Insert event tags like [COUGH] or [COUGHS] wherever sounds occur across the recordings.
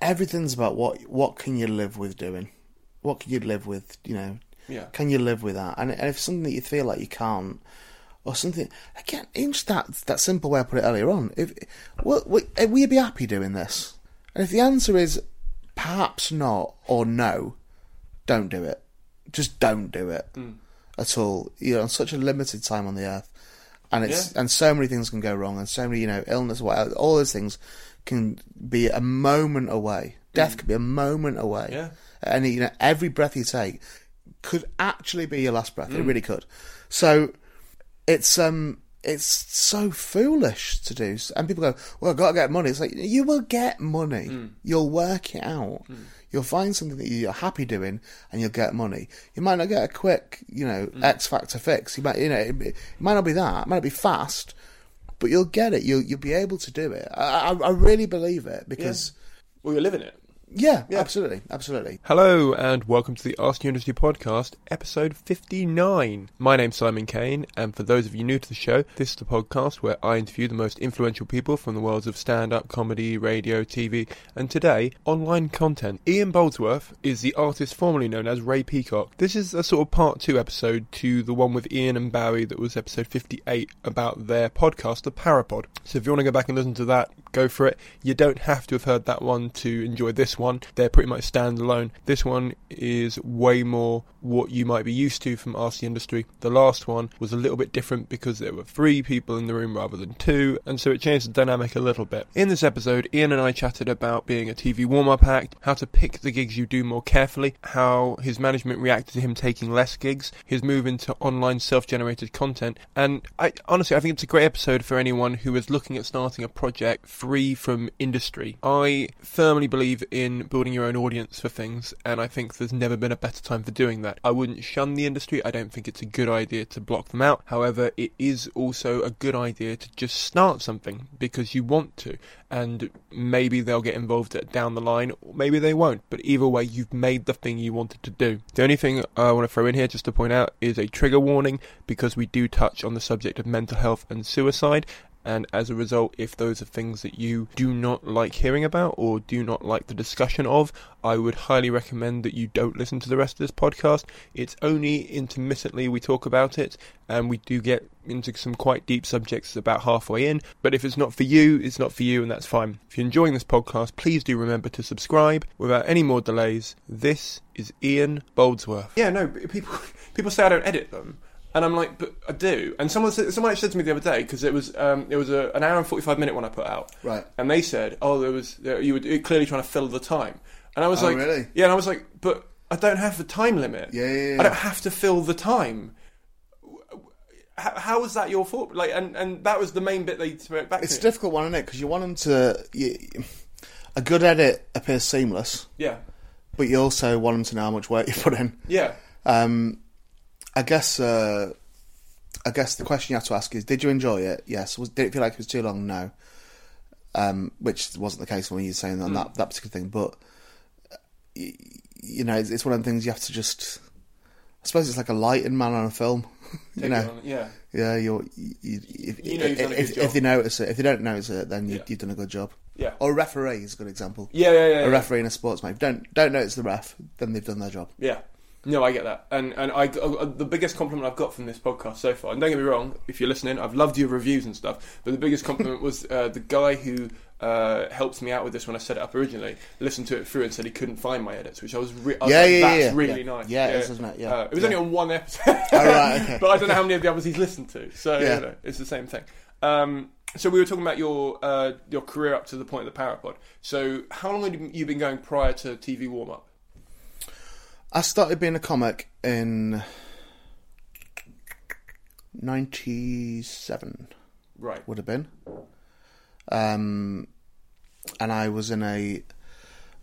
Everything's about what what can you live with doing, what can you live with, you know, Yeah. can you live with that? And, and if something that you feel like you can't, or something again, in just that that simple way I put it earlier on, if will, will, eh, will you be happy doing this? And if the answer is perhaps not or no, don't do it. Just don't do it hmm. at all. You're on such a limited time on the earth, and it's and so many things can go wrong, and so many you know illness, what all those things can be a moment away. Death mm. could be a moment away. Yeah. and you know every breath you take could actually be your last breath. It mm. really could. So it's um it's so foolish to do. And people go, "Well, I've got to get money." It's like you will get money. Mm. You'll work it out. You'll find something that you're happy doing, and you'll get money. You might not get a quick, you know, X factor fix. You might, you know, it, it might not be that. It might not be fast, but you'll get it. You'll you'll be able to do it. I I, I really believe it because Well, you're living it. Yeah, absolutely, absolutely. Hello and welcome to the Ask Your Industry podcast, episode 59. My name's Simon Caine, and for those of you new to the show, this is the podcast where I interview the most influential people from the worlds of stand up, comedy, radio, TV, and today, online content. Ian Boldsworth is the artist formerly known as Ray Peacock. This is a sort of part two episode to the one with Ian and Barry that was episode 58 about their podcast, The Parapod. So if you want to go back and listen to that, go for it. You don't have to have heard that one to enjoy this one. They're pretty much standalone. This one is way more what you might be used to from the Industry. The last one was a little bit different because there were three people in the room rather than two, and so it changed the dynamic a little bit. In this episode, Ian and I chatted about being a TV warm-up act, how to pick the gigs you do more carefully, how his management reacted to him taking less gigs, his move into online self-generated content, and I honestly I think it's a great episode for anyone who is looking at starting a project free from industry. I firmly believe in building your own audience for things, and I think there's never been a better time for doing that. I wouldn't shun the industry. I don't think it's a good idea to block them out. However, it is also a good idea to just start something because you want to, and maybe they'll get involved down the line, or maybe they won't. But either way, you've made the thing you wanted to do. The only thing I want to throw in here, just to point out, is a trigger warning because we do touch on the subject of mental health and suicide. And as a result, if those are things that you do not like hearing about or do not like the discussion of, I would highly recommend that you don't listen to the rest of this podcast. It's only intermittently we talk about it, and we do get into some quite deep subjects about halfway in. But if it's not for you, it's not for you, and that's fine. If you're enjoying this podcast, please do remember to subscribe. Without any more delays, this is Ian Boldsworth. Yeah, no, people [LAUGHS] people say I don't edit them. And I'm like, but I do. And someone said, someone actually said to me the other day because it was um, it was a, an hour and forty five minute one I put out, Right. And they said, oh, there was you were clearly trying to fill the time, and I was Oh, like, really? yeah, and I was like, but I don't have the time limit. Yeah, yeah, yeah. I don't have to fill the time. How, how was that your fault? Like, and, and that was the main bit they it back It's a to. me. difficult one, isn't it? Because you want them to. You, a good edit appears seamless, Yeah, but you also want them to know how much work you put in. yeah, Um, I guess. Uh, I guess the question you have to ask is: Did you enjoy it? Yes. Was, did it feel like it was too long? No. Um, which wasn't the case when you were saying on that that particular thing, but you know, it's, it's one of the things you have to just I suppose it's like a lighting man on a film. [LAUGHS] you Take know, on- yeah. yeah, you're, you, you, if, You know you've done a if, if they notice it, if they don't notice it, then you, Yeah. you've done a good job. Yeah. Or a referee is a good example. Yeah, yeah, yeah. A yeah. referee in a sports match. Don't don't notice the ref, then they've done their job. Yeah. No, I get that, and and I uh, the biggest compliment I've got from this podcast so far. And don't get me wrong, if you're listening, I've loved your reviews and stuff. But the biggest compliment [LAUGHS] was uh, the guy who uh, helped me out with this when I set it up originally. Listened to it through and said he couldn't find my edits, which I was, re- I was Yeah, like, yeah, that's yeah, really yeah. nice. Yeah, it is, isn't it? Yeah. Uh, it was Yeah. only on one episode. [LAUGHS] Oh, right, [LAUGHS] okay. but I don't know how many of the others he's listened to. So Yeah. you know, it's the same thing. Um, so we were talking about your uh, your career up to the point of the Parapod. So how long had you been going prior to TV warm up? I started being a comic in '97. Right. would have been. Um, and I was in a.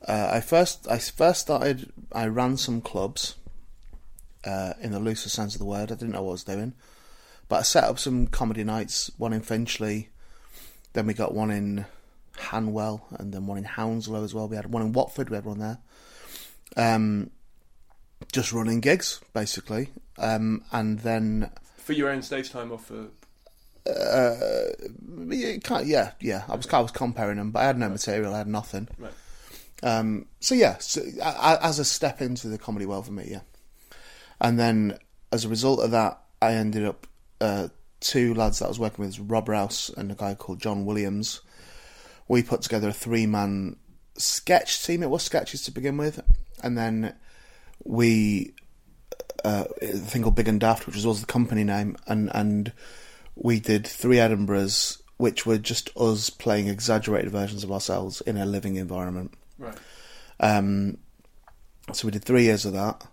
Uh, I first I first started. I ran some clubs. Uh, in the looser sense of the word, I didn't know what I was doing, but I set up some comedy nights. One in Finchley, then we got one in Hanwell, and then one in Hounslow as well. We had one in Watford. We had one there. Um, just running gigs basically, um, and then For your own stage time or for of- yeah, yeah. I was I was compering them, but I had no material. I had nothing. Right. Um, so yeah, so, I, I- as a step into the comedy world for me, yeah. And then as a result of that, I ended up uh, two lads that I was working with, Rob Rouse and a guy called John Williams. We put together a three man sketch team. It was sketches to begin with, and then we uh, a thing called Big and Daft, which was also the company name, and and we did three Edinburghs, which were just us playing exaggerated versions of ourselves in a living environment. right. Um, so we did three years of that,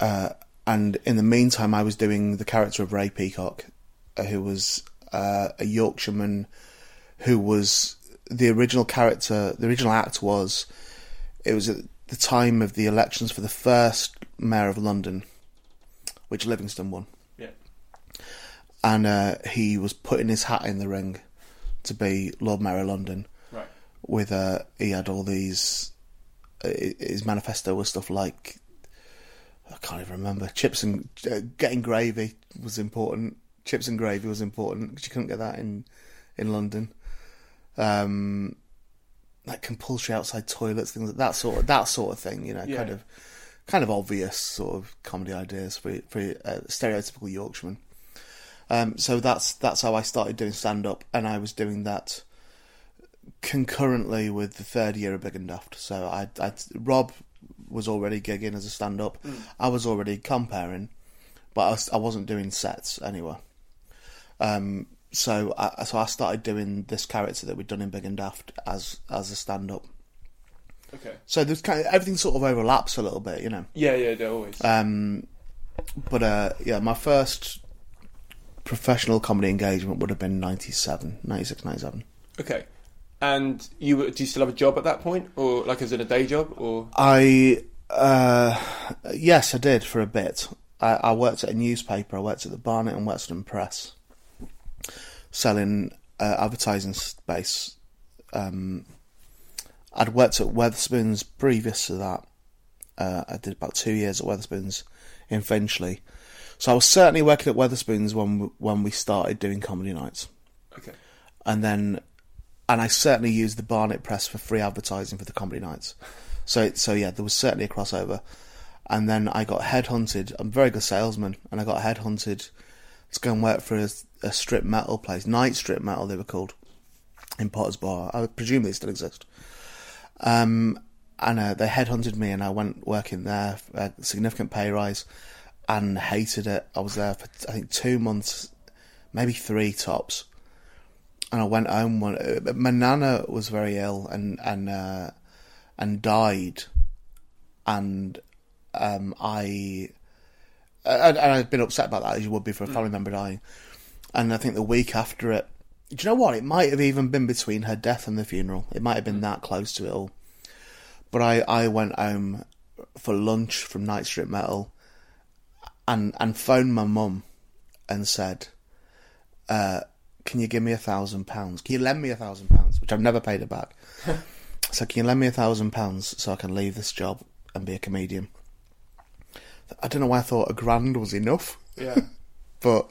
uh, and in the meantime, I was doing the character of Ray Peacock, uh, who was uh, a Yorkshireman, who was the original character. The original act was it was the time of the elections for the first mayor of London, which Livingstone won Yeah. and uh, he was putting his hat in the ring to be Lord Mayor of London. Right. With uh, he had all these, uh, his manifesto was stuff like I can't even remember. Chips and uh, getting gravy was important. Chips and gravy was important because you couldn't get that in in London. Um, like compulsory outside toilets, things like that sort of that sort of thing. You know, Yeah. kind of kind of obvious sort of comedy ideas for for a stereotypical Yorkshireman. Um, so that's that's how I started doing stand up, and I was doing that concurrently with the third year of Big and Daft. So I, I Rob was already gigging as a stand up. I was already compering, but I, was, I wasn't doing sets anywhere. Um, so I so I started doing this character that we'd done in Big and Daft as as a stand up. Okay. So there's kind of everything sort of overlaps a little bit, you know. Yeah, yeah, they're always. Um, but uh, yeah, my first professional comedy engagement would have been 97, 96, 97. okay. And you were- do you still have a job at that point, or like as in a day job, or I uh, yes, I did for a bit. I, I worked at a newspaper. I worked at the Barnet and Western Press, selling uh, advertising space. Um, I'd worked at Wetherspoons previous to that. Uh, I did about two years at Wetherspoons in Finchley, so I was certainly working at Wetherspoons when we, when we started doing comedy nights okay, and then and I certainly used the Barnet Press for free advertising for the comedy nights. So so yeah, there was certainly a crossover. And then I got headhunted. I'm a very good salesman, and I got headhunted to go and work for a, a strip metal place, Knight Strip Metal they were called, in Potter's Bar. I presume they still exist. Um, and uh, they headhunted me, and I went working there, a significant pay rise, and hated it. I was there for I think two months, maybe three tops and I went home. One, uh, my nana was very ill and and uh, and died, and um, I and, and I'd been upset about that as you would be for a family member dying. And I think the week after it, do you know what? It might have even been between her death and the funeral. It might have been that close to it all. But I, I went home for lunch from Knight Strip Metal, and and phoned my mum, and said, uh, "Can you give me a thousand pounds? Can you lend me a thousand pounds?" Which I've never paid her back. [LAUGHS] so can you lend me a thousand pounds so I can leave this job and be a comedian? I don't know why I thought a grand was enough, Yeah. [LAUGHS] but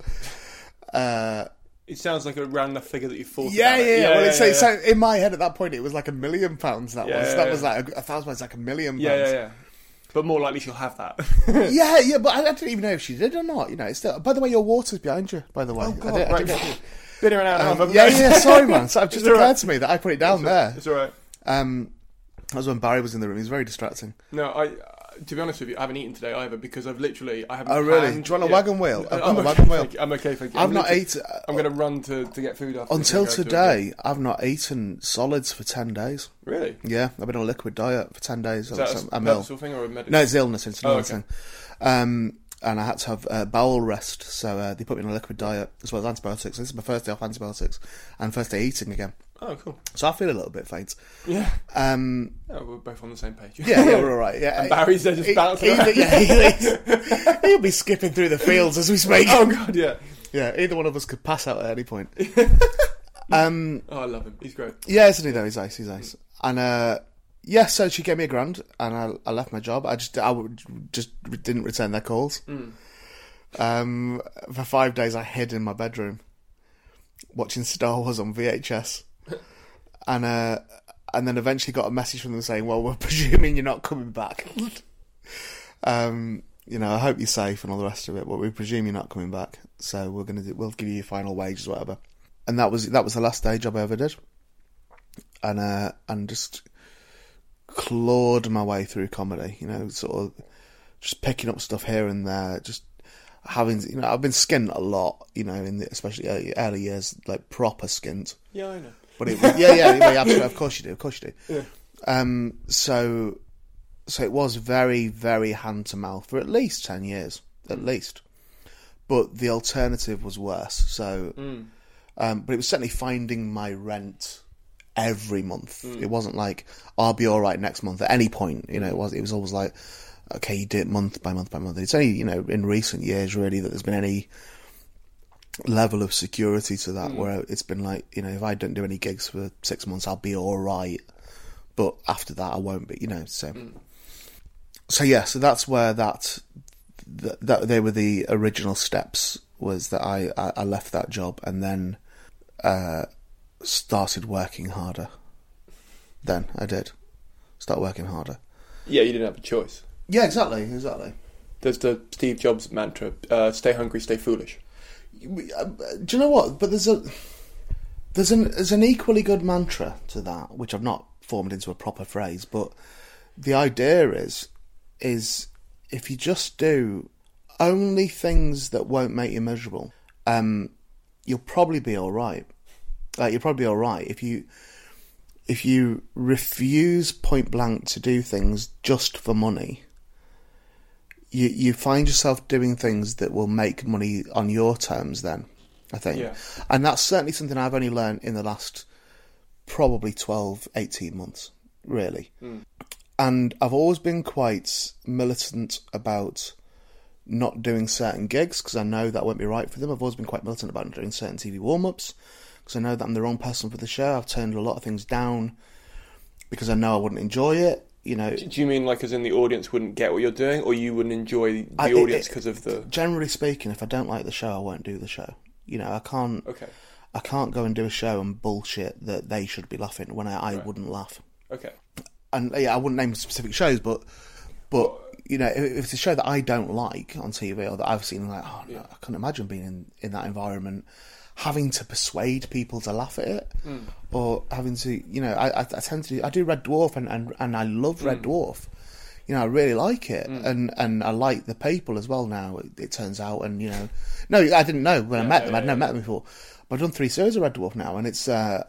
uh, It sounds like a round enough figure that you thought. yeah, yeah, yeah. Well, it's, yeah, it's, so in my head at that point, it was like a million pounds. That Yeah, was yeah, that yeah. was like a, a thousand pounds, like a million pounds. yeah, yeah, yeah. But more likely she'll have that. [LAUGHS] [LAUGHS] yeah, yeah, but I, I don't even know if she did or not. You know, it's still. By the way, your water's behind you. By the way, Oh, I God, did- I right. did- Been here an hour and a half. Um, yeah, yeah. Sorry, man. So it just occurred right. to me that I put it down there. It's all right. Um, that was when Barry was in the room. He was very distracting. No, I. Uh, to be honest with you, I haven't eaten today either because I've literally I haven't. Oh, really? planned- Do you want a yeah. wagon wheel? I've got I'm a okay, wagon wheel. thank you. I'm okay, thank you. I've I'm not eaten I'm going to run to, to get food after. until this and to today. I've not eaten solids for ten days. Really? Yeah, I've been on a liquid diet for ten days. Is that I'm- a I'm ill. thing or a medical? No, it's illness. It's an Oh, okay. thing. Um, and I had to have uh, bowel rest, so uh, they put me on a liquid diet as well as antibiotics. This is my first day off antibiotics and first day eating again. Oh, cool. So I feel a little bit faint. Yeah. Um, Oh, we're both on the same page. yeah, yeah, we're [LAUGHS] all right. Yeah, And Barry's there just He- bouncing either- yeah, [LAUGHS] he'll be skipping through the fields as we speak. oh god, yeah. Yeah, either one of us could pass out at any point. [LAUGHS] um, Oh, I love him. He's great. yeah, isn't he though? He's nice. He's nice. And uh, yeah, so she gave me a grand, and I, I left my job. I just I would- just didn't return their calls. Um, for five days, I hid in my bedroom, watching Star Wars on VHS, and uh, and then eventually got a message from them saying, "Well, we're [LAUGHS] presuming you're not coming back." [LAUGHS] um, you know, I hope you're safe and all the rest of it, but we presume you're not coming back. So we're gonna do, we'll give you your final wages, whatever. And that was that was the last day job I ever did, and uh, and just clawed my way through comedy. You know, sort of just picking up stuff here and there, just having you know I've been skint a lot. You know, in the, especially early, early years, like proper skint. Yeah, I know. But it was, yeah, yeah, yeah, absolutely. Of course you do. Of course you do. Um, so, so it was very, very hand to mouth for at least ten years, at least. But the alternative was worse. So, um, but it was certainly finding my rent every month. It wasn't like I'll be all right next month at any point. You know, it was. It was always like, okay, you do it month by month by month. It's only you know in recent years really that there's been any level of security to that where it's been like you know if I don't do any gigs for six months I'll be all right. But after that I won't be you know so. So yeah so that's where that that, that they were the original steps was that I, I, I left that job and then uh, started working harder. Then I did. Start working harder. Yeah, you didn't have a choice. yeah exactly exactly. There's the Steve Jobs mantra: uh, "Stay hungry, stay foolish." Do you know what? But there's a there's an there's an equally good mantra to that, which I've not formed into a proper phrase. But the idea is is if you just do only things that won't make you miserable, um, you'll probably be all right. Like you'll probably be all right if you if you refuse point blank to do things just for money you you find yourself doing things that will make money on your terms then i think. Yeah. and that's certainly something i've only learned in the last probably 12 18 months really. Hmm. And i've always been quite militant about not doing certain gigs because i know that won't be right for them. I've always been quite militant about not doing certain tv warm-ups because i know that i'm the wrong person for the show. I've turned a lot of things down because i know i wouldn't enjoy it you know Do you mean like as in the audience wouldn't get what you're doing, or you wouldn't enjoy the I- audience because of the? generally speaking, if I don't like the show, I won't do the show. You know, I can't. Okay, I can't go and do a show and bullshit that they should be laughing when I, I wouldn't laugh. okay. And yeah, I wouldn't name specific shows, but but you know, if, if it's a show that I don't like on TV or that I've seen, like, oh no, I can't imagine being in, in that environment, having to persuade people to laugh at it, or having to, you know, I, I, I tend to, I do Red Dwarf and and, and I love Red Dwarf. You know, I really like it, and, and I like the people as well. Now it, it turns out, and you know, no, I didn't know when I met them. I'd never met them before, but I've done three series of Red Dwarf now, and it's uh,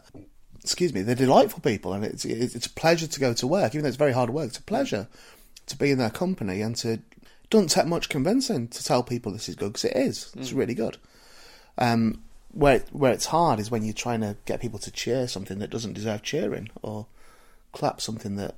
excuse me, they're delightful people, and it's it's a pleasure to go to work, even though it's very hard work. It's a pleasure to be in their company and to doesn't take much convincing to tell people this is good because it is. It's really good. Um, where it, where it's hard is when you're trying to get people to cheer something that doesn't deserve cheering or clap something that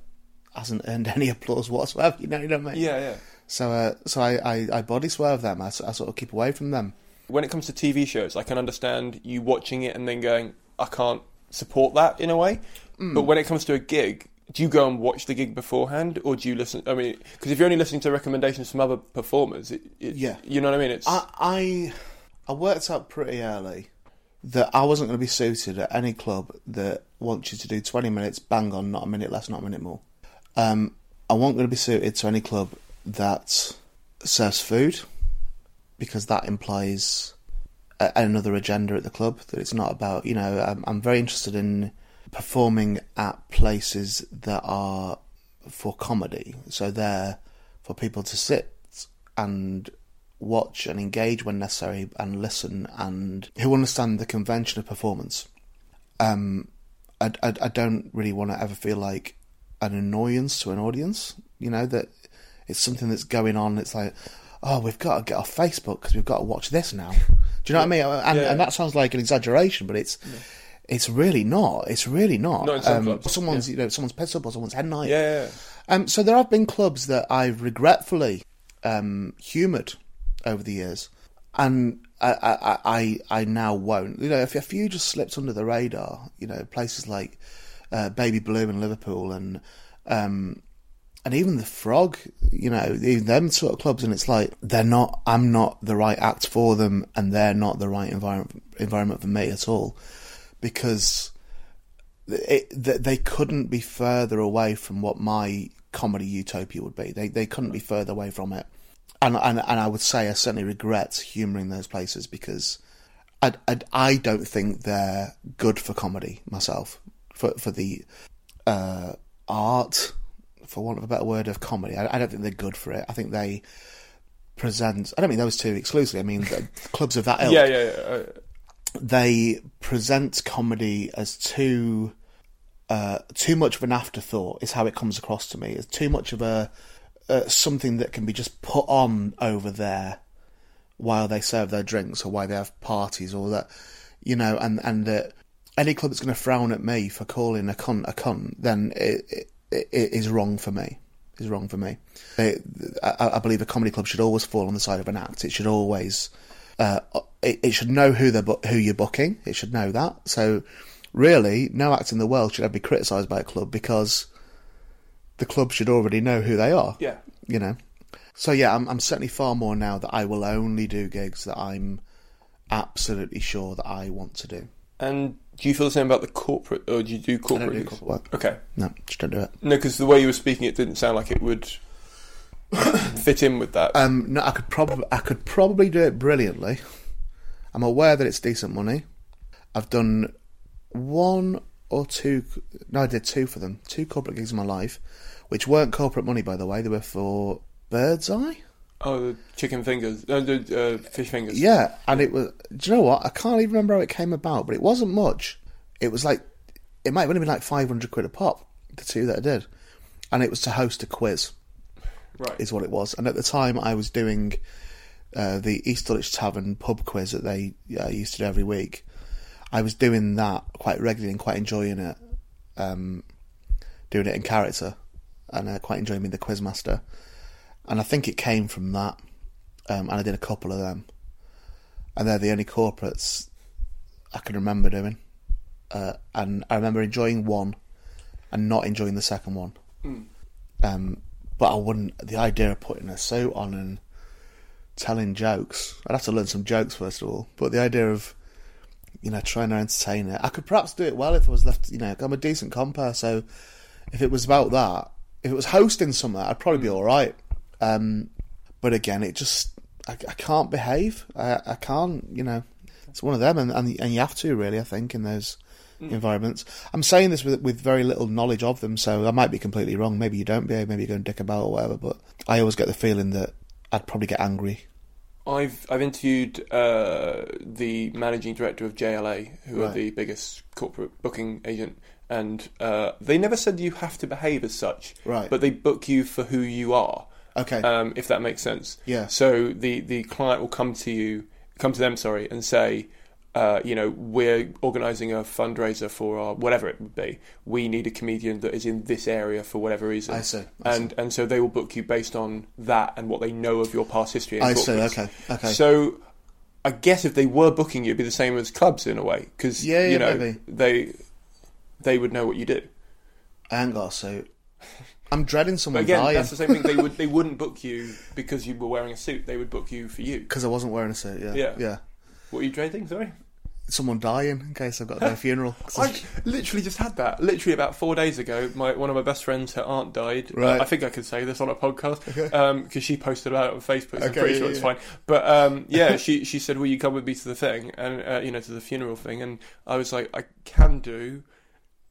hasn't earned [LAUGHS] any applause whatsoever. You know, you know what I mean? Yeah, yeah. So, uh, so I, I, I body swerve them. I, I sort of keep away from them. When it comes to TV shows, I can understand you watching it and then going, I can't support that in a way. Mm. But when it comes to a gig, do you go and watch the gig beforehand, or do you listen? I mean, because if you're only listening to recommendations from other performers, it, it, Yeah. you know what I mean. It's I, I I worked out pretty early that I wasn't going to be suited at any club that wants you to do 20 minutes, bang on, not a minute less, not a minute more. Um, I wasn't going to be suited to any club that serves food because that implies a, another agenda at the club. That it's not about, you know, I'm, I'm very interested in performing at places that are for comedy. So they're for people to sit and watch and engage when necessary and listen and who understand the convention of performance. Um, I, I, I don't really want to ever feel like an annoyance to an audience. You know that it's something that's going on. It's like, oh, we've got to get off Facebook because we've got to watch this now. Do you know what I mean? And, Yeah. and that sounds like an exaggeration, but it's it's really not. It's really not. Um, Not clubs. Someone's you know someone's piss up or someone's head night. yeah, yeah. Um, so there have been clubs that I've regretfully um, humoured over the years, and I, I, I, I now won't. You know, if, if you just slipped under the radar, you know, places like uh, Baby Blue in Liverpool and um, and even the Frog, you know, even them sort of clubs, and it's like they're not. I'm not the right act for them, and they're not the right environment environment for me at all, because it, they couldn't be further away from what my comedy utopia would be. They they couldn't be further away from it, and and and I would say I certainly regret humouring those places because I, I I don't think they're good for comedy myself for for the uh, art, for want of a better word, of comedy. I, I don't think they're good for it. I think they present. I don't mean those two exclusively. I mean the [LAUGHS] clubs of that ilk yeah, yeah, yeah. They present comedy as too uh, too much of an afterthought. Is how it comes across to me. It's too much of a uh, something that can be just put on over there while they serve their drinks or while they have parties or that you know, and and that any club that's going to frown at me for calling a cunt a cunt, then it, it, it is wrong for me. Is wrong for me. It, I, I believe a comedy club should always fall on the side of an act. It should always uh, it, it should know who they bu- who you're booking. It should know that. So, really, no act in the world should ever be criticised by a club because the club should already know who they are. Yeah. you know. So yeah, I'm, I'm certainly far more now that I will only do gigs that I'm absolutely sure that I want to do. and do you feel the same about the corporate, or do you do corporate? do corporate work. Okay. No, just don't do it. No, because the way you were speaking, it didn't sound like it would [COUGHS] fit in with that. Um, no, I could probably I could probably do it brilliantly. I'm aware that it's decent money. I've done one or two. No, I did two for them. Two corporate gigs in my life, which weren't corporate money, by the way. They were for Bird's Eye. oh, the chicken fingers, uh, the uh, fish fingers. Yeah, and it was. Do you know what? I can't even remember how it came about, but it wasn't much. It was like it might have only been like 500 quid a pop. The two that I did, and it was to host a quiz. right. is what it was. And at the time, I was doing uh, the East Dulwich Tavern pub quiz that they uh, used to do every week. I was doing that quite regularly and quite enjoying it, um, doing it in character, and uh, quite enjoying being the quizmaster. And I think it came from that, um, and I did a couple of them, and they're the only corporates I can remember doing. Uh, and I remember enjoying one, and not enjoying the second one. Um, but I wouldn't. The idea of putting a suit on and telling jokes, I'd have to learn some jokes first of all. But the idea of, you know, trying to entertain it, I could perhaps do it well if I was left. You know, I'm a decent compere, so if it was about that, if it was hosting something, I'd probably be all right. Um, but again, it just I, I can't behave. I, I can't. You know, it's one of them, and, and and you have to really. I think in those environments. I'm saying this with with very little knowledge of them, so I might be completely wrong. Maybe you don't behave. Maybe you go and dick about or whatever. But I always get the feeling that I'd probably get angry. I've I've interviewed uh, the managing director of JLA, who are the biggest corporate booking agent, and uh, they never said you have to behave as such, Right. But they book you for who you are. Okay. um, if that makes sense. Yeah. So the the client will come to you, come to them, sorry, and say, uh, you know, we're organising a fundraiser for our whatever it would be. We need a comedian that is in this area for whatever reason. I see, I and and so they will book you based on that and what they know of your past history. I see, okay, okay. So. I guess if they were booking you, it'd be the same as clubs in a way, because Yeah, yeah, you know maybe. they they would know what you do. I ain't got a suit. I'm dreading But someone again, dying that's the same thing. They would [LAUGHS] they wouldn't book you because you were wearing a suit. They would book you for you. because I wasn't wearing a suit. Yeah, Yeah. yeah. What are you dreading? Sorry. Someone dying in case I've got their funeral. [LAUGHS] I literally just had that. Literally about four days ago, my one of my best friends, her aunt died. Uh, Right. I think I could say this on a podcast because [LAUGHS] Okay. she posted about it on Facebook. So I'm Okay, pretty yeah, sure it's yeah. fine. But um, yeah, she she said, "Will you come with me to the thing?" And uh, you know, to the funeral thing. And I was like, "I can do.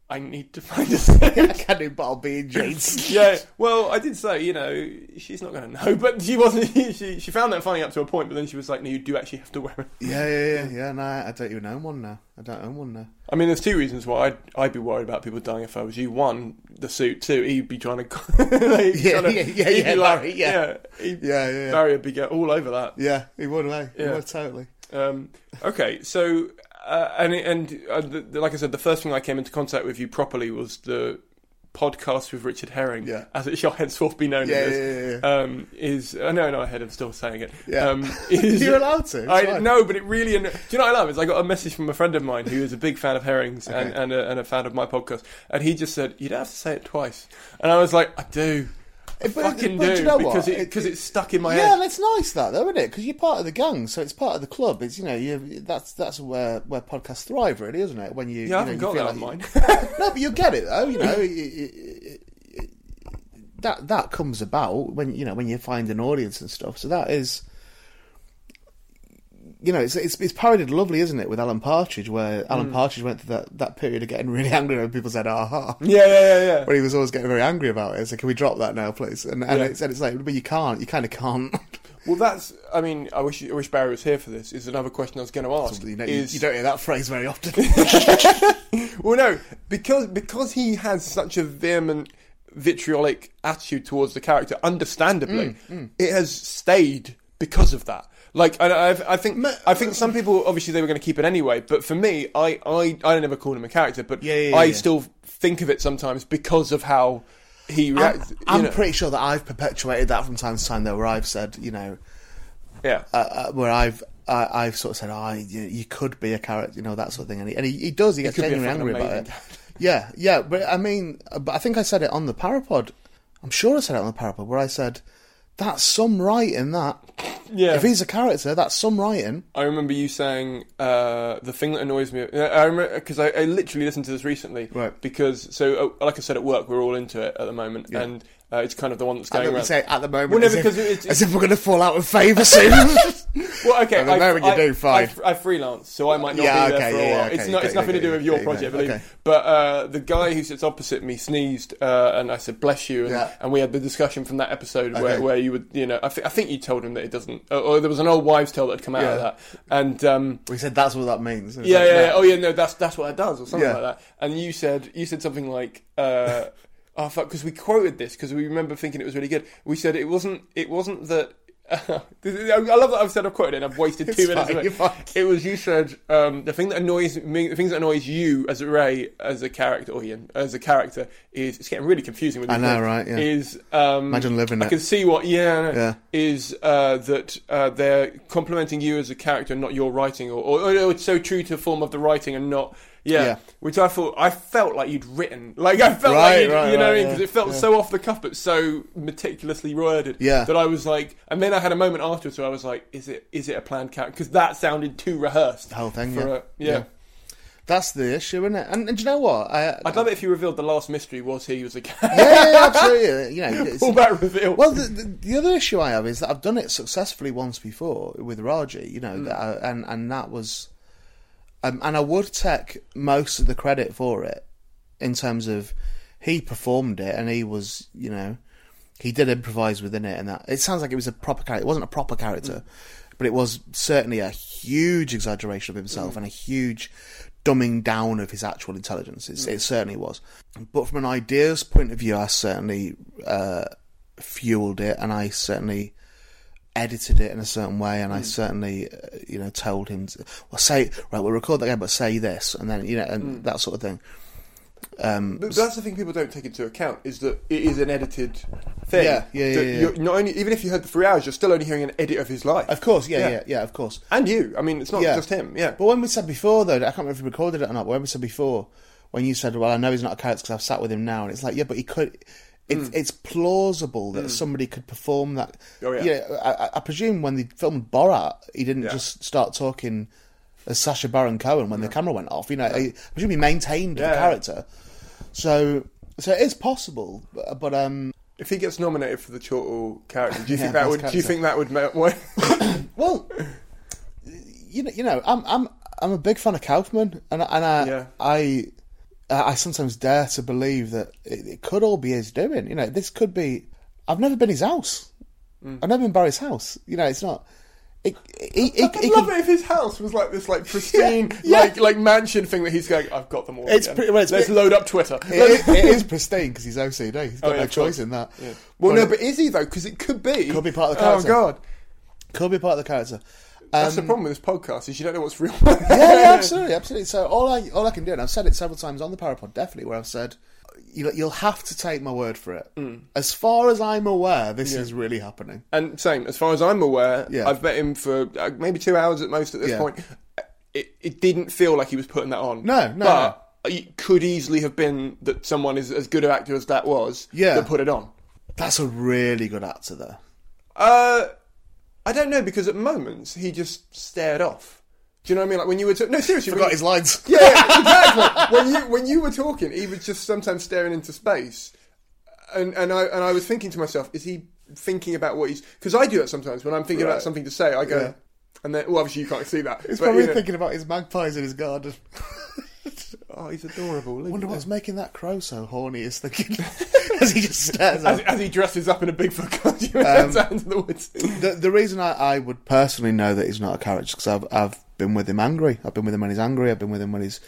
I need to find a I suit." can't do bottle being jeans. yeah, well, I did say, you know, she's not going to know, [LAUGHS] but she wasn't. [LAUGHS] She she found that funny up to a point, but then she was like, "No, you do actually have to wear it." Yeah, yeah, yeah, yeah. No, I don't even own one now. I don't own one now. I mean, there's two reasons why I'd, I'd be worried about people dying if I was you. One, the suit. Two, he'd be trying to. like, Yeah, trying to- yeah, yeah, yeah, be like, Barry, yeah. he'd- Yeah, yeah, yeah. Barry would be get all over that. Yeah, he would, mate. He Yeah. would totally. Um, okay, so uh, and and uh, the, the- like I said, the first thing I came into contact with you properly was the podcast with Richard Herring, Yeah. as it shall henceforth be known Yeah, as. yeah, yeah, Um, is uh, no, no, I had him still saying it. Yeah. Um, [LAUGHS] is, You're allowed to, I know, but it really. Do you know what I love? Is I got a message from a friend of mine who is a big fan of herrings and Okay. and a, and a fan of my podcast, and he just said, "You don't have to say it twice," and I was like, "I do." Fucking do do you know because what? it it's stuck in my yeah, head. Yeah, that's nice, that though, isn't it? Because you're part of the gang, so it's part of the club. It's you know, you that's that's where where podcasts thrive, really, isn't it? When you Yeah, you I know, haven't you got feel like mine. you- [LAUGHS] no, but you get it though. You know, it- that that comes about when you know when you find an audience and stuff. So that is. You know, it's, it's it's parodied lovely, isn't it, with Alan Partridge, where Mm. Alan Partridge went through that, that period of getting really angry when people said "aha," yeah, yeah, yeah, yeah. where he was always getting very angry about it. So can we drop that now, please? And and Yeah. it's, and it's like, but you can't, you kind of can't. [LAUGHS] Well, that's. I mean, I wish I wish Barry was here for this. Is another question I was going to ask. you, know, is you don't hear that phrase very often. [LAUGHS] [LAUGHS] well, no, because because he has such a vehement, vitriolic attitude towards the character. Understandably, Mm, it has stayed because of that. Like, and I've, I think I think some people obviously they were going to keep it anyway, but for me, I I I never called him a character, but Yeah, yeah, I yeah. still think of it sometimes because of how he I'm, reacts. I'm know. pretty sure that I've perpetuated that from time to time, though, where I've said, you know, yeah. uh, uh, where I've uh, I've sort of said, oh, you, you could be a character, you know, that sort of thing, and he, and he, he does. He gets could be a genuinely angry about it. [LAUGHS] Yeah, yeah, but I mean, but I think I said it on the Parapod. I'm sure I said it on the Parapod where I said. That's some writing. That Yeah. if he's a character, that's some writing. I remember you saying uh, the thing that annoys me. I remember because I, I literally listened to this recently. Right. Because so, uh, like I said at work, we're all into it at the moment, Yeah. and uh, it's kind of the one that's going around. say at the moment, Well, no, as, because if, it's- as if we're going to fall out of favour soon. [LAUGHS] Well, okay, [LAUGHS] At the I, moment you I, do, fine. I, I freelance, so I might not Yeah, be there okay, for a yeah, while. okay, it's not. it's nothing to do with your project, believe. okay. But uh, the guy who sits opposite me sneezed, uh, and I said, "Bless you," and, Yeah. and we had the discussion from that episode where, where you would, you know, I, th- I think you told him that it doesn't, or, there was an old wives' tale that had come out of that, and. Um, we said that's what that means. Yeah, like, yeah, no. yeah. Oh, yeah. No, that's that's what it does, or something like that. And you said you said something like, uh, "Oh fuck," because we quoted this because we remember thinking it was really good. We said it wasn't. It wasn't that. [LAUGHS] I love that I've said I've quoted it. and I've wasted two minutes. fine, of it. It was you said um, the thing that annoys me, the things that annoys you as a Ray as a character, or Ian as a character, is it's getting really confusing with. I know, names, right, yeah. Is um, Imagine living I it. can see what. Yeah, Yeah. is uh, that uh, they're complimenting you as a character, not your writing, or, or, or it's so true to the form of the writing and not. Yeah, Yeah. which I thought I felt like you'd written, like I felt Right, like you'd, right, you know, right, what I mean? because yeah, it felt yeah. so off the cuff, but so meticulously worded. Yeah. that I was like, and then I had a moment afterwards where I was like, is it is it a planned character? Because that sounded too rehearsed. The whole thing, yeah. a- yeah. That's the issue, isn't it? And, and do you know what? I, I'd love it if you revealed the last mystery was he was a character. yeah, yeah, absolutely. You know, [LAUGHS] it's- All that reveal. Well, the, the, the other issue I have is that I've done it successfully once before with Raji, you know, mm. that I- and and that was, um, and I would take most of the credit for it in terms of he performed it and he was, you know, he did improvise within it, and that it sounds like it was a proper character. It wasn't a proper character, but it was certainly a huge exaggeration of himself and a huge dumbing down of his actual intelligence. It's, It certainly was. But from an ideas point of view, I certainly uh, fueled it, and I certainly edited it in a certain way, and I certainly, uh, you know, told him, to, well, say right, we'll record that again, but say this, and then you know, and that sort of thing. Um, But that's the thing people don't take into account is that it is an edited thing. Yeah, yeah, yeah, yeah. You're not only even if you heard the three hours, you're still only hearing an edit of his life. of course, yeah, Yeah. yeah, yeah, of course. and you. I mean, it's not Yeah. just him. Yeah, But when we said before, though, I can't remember if we recorded it or not. But when we said before, when you said, "Well, I know he's not a character because I've sat with him now," and it's like, yeah, but he could. It's, it's plausible that somebody could perform that. Oh, yeah. I, I- I presume when they filmed Borat, he didn't Yeah. just start talking as Sacha Baron Cohen when the camera went off. You know, I presume he maintained Yeah. the character. So, so it is possible, but, but um, If he gets nominated for the Chortle character, do you [LAUGHS] Yeah, think that would? Do you think that would? ma- What? [COUGHS] Well, you know, you know, I'm I'm I'm a big fan of Kaufman, and and I Yeah. I I sometimes dare to believe that it, it could all be his doing. You know, this could be. I've never been his house. Mm. I've never been Barry's house. You know, it's not. It, he, I'd he love could- it if his house was like this, like [LAUGHS] pristine, yeah. like like mansion thing that he's going. I've got them all. It's again. pretty- well, it's Let's load up Twitter. [LAUGHS] it, is- [LAUGHS] it is pristine because he's OCD. He's got Oh, yeah, no choice in that. Yeah. Well, But no, it but is he though? Because it could be. Could be part of the character. Oh God, could be part of the character. That's Um, the problem with this podcast is you don't know what's real. [LAUGHS] yeah, yeah, absolutely, [LAUGHS] absolutely. So all I all I can do, and I've said it several times on the Parapod, definitely, where I've said you'll, you'll have to take my word for it. Mm. As far as I'm aware, this is really happening. And same, as far as I'm aware, Yeah. I've met him for uh, maybe two hours at most at this Yeah. point. It, it didn't feel like he was putting that on. No, no, But it could easily have been that someone is as good an actor as that was Yeah. that put it on. That's a really good actor, there. Uh, I don't know because at moments he just stared off. Do you know what I mean? Like when you were ta- no seriously, Forgot when- his lines. [LAUGHS] Yeah, yeah, exactly. when you when you were talking, he was just sometimes staring into space, and and I and I was thinking to myself, is he thinking about what he's? Because I do that sometimes when I'm thinking about something to say. I go, Yeah. and then well, obviously you can't see that. He's but, probably you know- thinking about his magpies in his garden. [LAUGHS] oh, he's adorable. Wonder what's making that crow so horny. Is thinking [LAUGHS] [LAUGHS] as he just stares. as, as he dresses up in a Bigfoot costume Um, and into the woods. The, the reason I, I would personally know that he's not a character because I've I've been with him angry. I've been with him when he's angry. I've been with him when he's,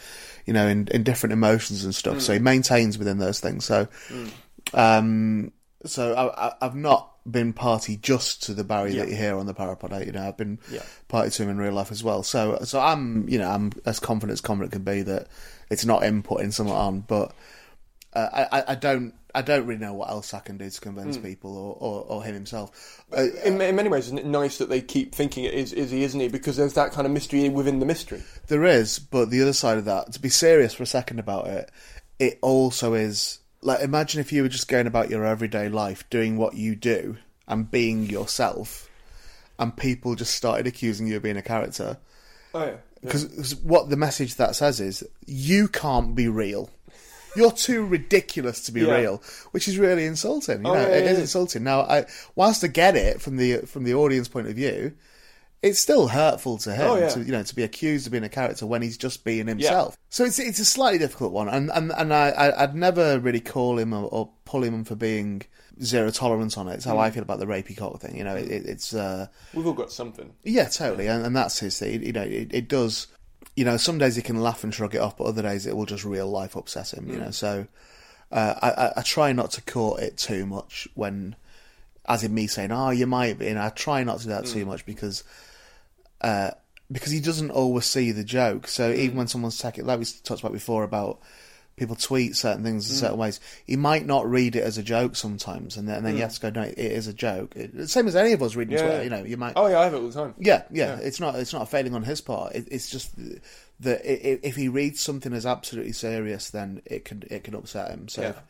you know, in, in different emotions and stuff. So he maintains within those things. So, um, so I, I, I've not been party just to the Barry that you hear on the Parapod. You know, I've been Yeah. party to him in real life as well. So, so I'm, you know, I'm as confident as confident can be that it's not him putting someone on, but. Uh, I- I don't I don't really know what else I can do to convince people or, or, or him himself. Uh, In, in many ways, isn't it nice that they keep thinking it is, is he, isn't he? Because there's that kind of mystery within the mystery. There is, but the other side of that, to be serious for a second about it, it also is like imagine if you were just going about your everyday life, doing what you do and being yourself, and people just started accusing you of being a character. Oh yeah. Because what the message that says is you can't be real. You're too ridiculous to be Yeah. real, which is really insulting. You Oh, know, yeah, it yeah, is insulting. Now, I, whilst I get it from the from the audience point of view, it's still hurtful to him Oh, yeah. to you know to be accused of being a character when he's just being himself. So it's it's a slightly difficult one, and and and I, I I'd never really call him or, or pull him for being zero tolerance on it. It's how Mm. I feel about the Ray Peacock thing. You know, it, it's. Uh, We've all got something. yeah, totally, and, and that's his thing. You know, it, it does. You know, some days he can laugh and shrug it off, but other days it will just real life upset him. You know, so uh, I, I, try not to court it too much when, as in me saying, "Oh, you might be," and I try not to do that too much because, uh, because he doesn't always see the joke. So even when someone's taking, like we talked about before about people tweet certain things in mm. certain ways, he might not read it as a joke sometimes, and then, and then you mm. have to go, "No, it is a joke." It, same as any of us reading Yeah. Twitter. You know, you might. Oh yeah, I have it all the time. Yeah, yeah, It's not. It's not a failing on his part. It, it's just that if he reads something as absolutely serious, then it can it can upset him. So Yeah. if,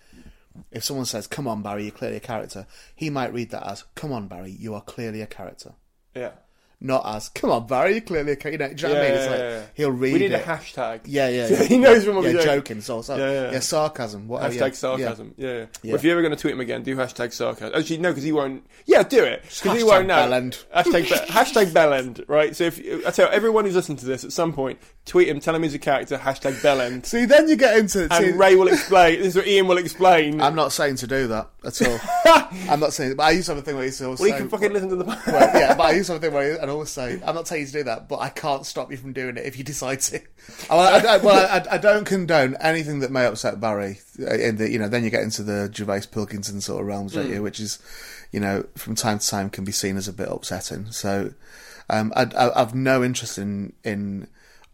if someone says, "Come on, Barry, you're clearly a character," he might read that as, "Come on, Barry, you are clearly a character," Yeah. Not us. "Come on, Barry, you're clearly a character." You know, do you know what I mean? It's Yeah, like yeah, yeah. he'll read We need it. a hashtag. yeah, yeah, [LAUGHS] yeah. he knows when we're yeah, joking. So, so Yeah, yeah, yeah. sarcasm. What, Hashtag yeah, yeah. sarcasm. Yeah. yeah. Yeah. Well, if you're ever going to tweet him again, do hashtag sarcasm. Actually, no, because he won't. Yeah, do it because he won't know. bellend. Hashtag be- [LAUGHS] hashtag bellend. Right. So if I tell everyone who's listening to this at some point, tweet him, tell him he's a character. Hashtag bellend. See, then you get into. It. And see, Ray will explain. This is what Ian will explain. I'm not saying to do that at all. [LAUGHS] I'm not saying, but I used to have a thing where I used to well, you can fucking listen to the. Well, yeah, but I use something where Always say, I'm not telling you to do that, but I can't stop you from doing it if you decide to. [LAUGHS] I, I, I, well, I, I don't condone anything that may upset Barry. In the, you know, then you get into the Gervais Pilkington sort of realms, don't you? Which is, you know, from time to time can be seen as a bit upsetting. So, um, I, I, I've no interest in in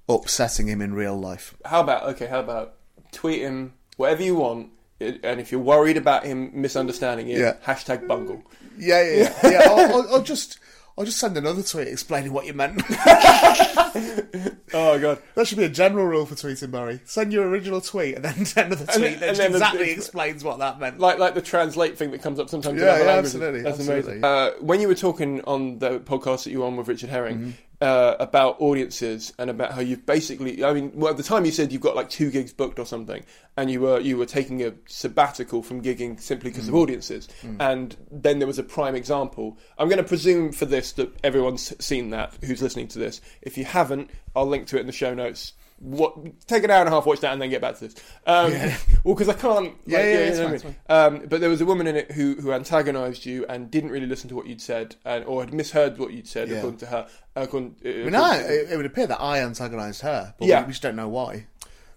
upsetting him in real life. How about okay? How about tweet him whatever you want, and if you're worried about him misunderstanding it, Yeah. hashtag bungle. Yeah, yeah, yeah. yeah [LAUGHS] or, or, or just, I'll just send another tweet explaining what you meant. [LAUGHS] Oh god. that should be a general rule for tweeting, Murray. Send your original tweet and then [LAUGHS] send another tweet then- that and then the- exactly explains what that meant. Like like the translate thing that comes up sometimes. in Yeah, other yeah, languages. absolutely, That's absolutely. amazing. Uh, when you were talking on the podcast that you were on with Richard Herring Mm-hmm. Uh, about audiences and about how you've basically, I mean, well, at the time you said you've got like two gigs booked or something, and you were you were taking a sabbatical from gigging simply because Mm. of audiences, and then there was a prime example. I'm going to presume for this that everyone's seen that who's listening to this. If you haven't, I'll link to it in the show notes. What take an hour and a half, watch that, and then get back to this. Um, [LAUGHS] Well, because I can't. Yeah, like, yeah, you it's know fine, I mean? Um, but there was a woman in it who, who antagonised you and didn't really listen to what you'd said, and or had misheard what you'd said, Yeah. according to her. According, uh, I mean, according I, to- it, it would appear that I antagonised her, but Yeah. we, we just don't know why.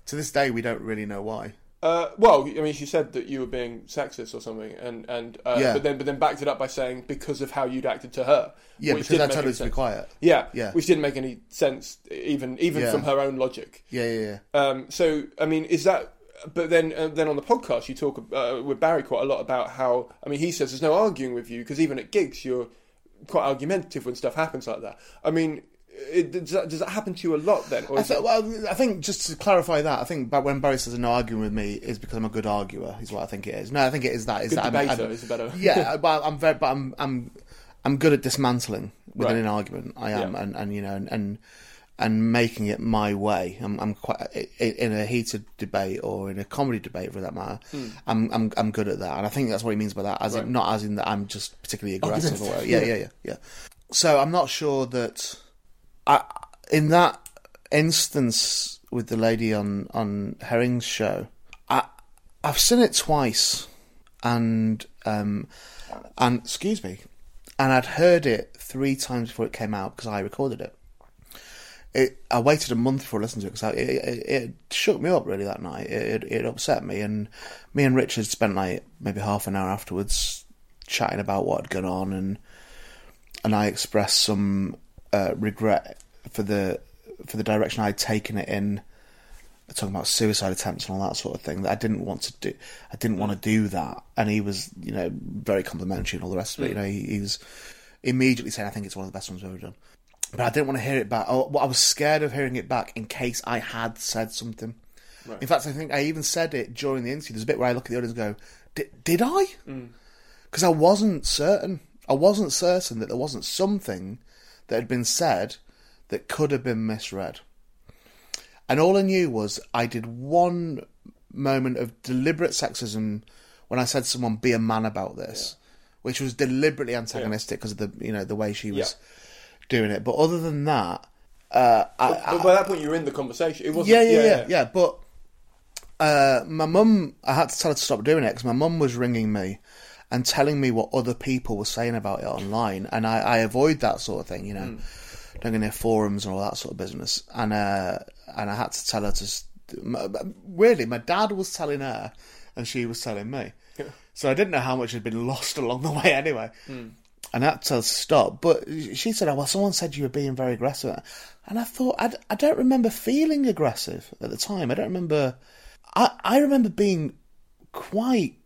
To this day, we don't really know why. Uh, well, I mean, she said that you were being sexist or something, and and uh, Yeah. but then but then backed it up by saying because of how you'd acted to her. Yeah, which because I told her to be quiet. Yeah, Yeah. which didn't make any sense, even even Yeah. from her own logic. Yeah, yeah, yeah. Um, so, I mean, is that? But then, uh, then on the podcast, you talk uh, with Barry quite a lot about how. I mean, he says there's no arguing with you because even at gigs, you're quite argumentative when stuff happens like that. I mean, it, does, that, does that happen to you a lot then? Or I th- well, I think just to clarify that, I think when Barry says no arguing with me is because I'm a good arguer. Is what I think it is. No, I think it is that. Is Good that I'm- I'm, is better- Yeah, [LAUGHS] but I'm very, but I'm, I'm, I'm good at dismantling within Right. an argument. I am, Yeah. and, and you know, and, and and making it my way. I'm, I'm quite in a heated debate or in a comedy debate, for that matter. Hmm. I'm, I'm, I'm good at that, and I think that's what he means by that. As in, not as in that I'm just particularly aggressive or whatever. Yeah, yeah, yeah, yeah. So I'm not sure that I, in that instance with the lady on on Herring's show, I I've seen it twice, and um, and excuse me, and I'd heard it three times before it came out because I recorded it. It, I waited a month before I listened to it because it, it, it shook me up really that night. It, it, it upset me, and me and Richard spent like maybe half an hour afterwards chatting about what had gone on, and and I expressed some uh, regret for the for the direction I'd taken it in, talking about suicide attempts and all that sort of thing. That I didn't want to do. I didn't want to do that, and he was, you know, very complimentary and all the rest of it. You know, he, he was immediately saying, "I think it's one of the best ones we've ever done." But I didn't want to hear it back. Oh, well, I was scared of hearing it back in case I had said something. In fact, I think I even said it during the interview. There's a bit where I look at the audience and go, "Did, did I?" Because I wasn't certain. I wasn't certain that there wasn't something that had been said that could have been misread. And all I knew was I did one moment of deliberate sexism when I said to someone, "Be a man about this," which was deliberately antagonistic because of the you know the way she was doing it. But other than that, uh, I, but by that point, you were in the conversation. It wasn't. yeah, yeah, yeah, yeah. But uh, my mum, I had to tell her to stop doing it because my mum was ringing me and telling me what other people were saying about it online, and I, I avoid that sort of thing, you know, don't go near forums and all that sort of business. And uh, and I had to tell her to. Weirdly, my dad was telling her, and she was telling me. So I didn't know how much had been lost [LAUGHS] along the way anyway. And I had to tell her to stop. But she said, oh, well, someone said you were being very aggressive. And I thought, "I I don't remember feeling aggressive at the time. I don't remember. I, I remember being quite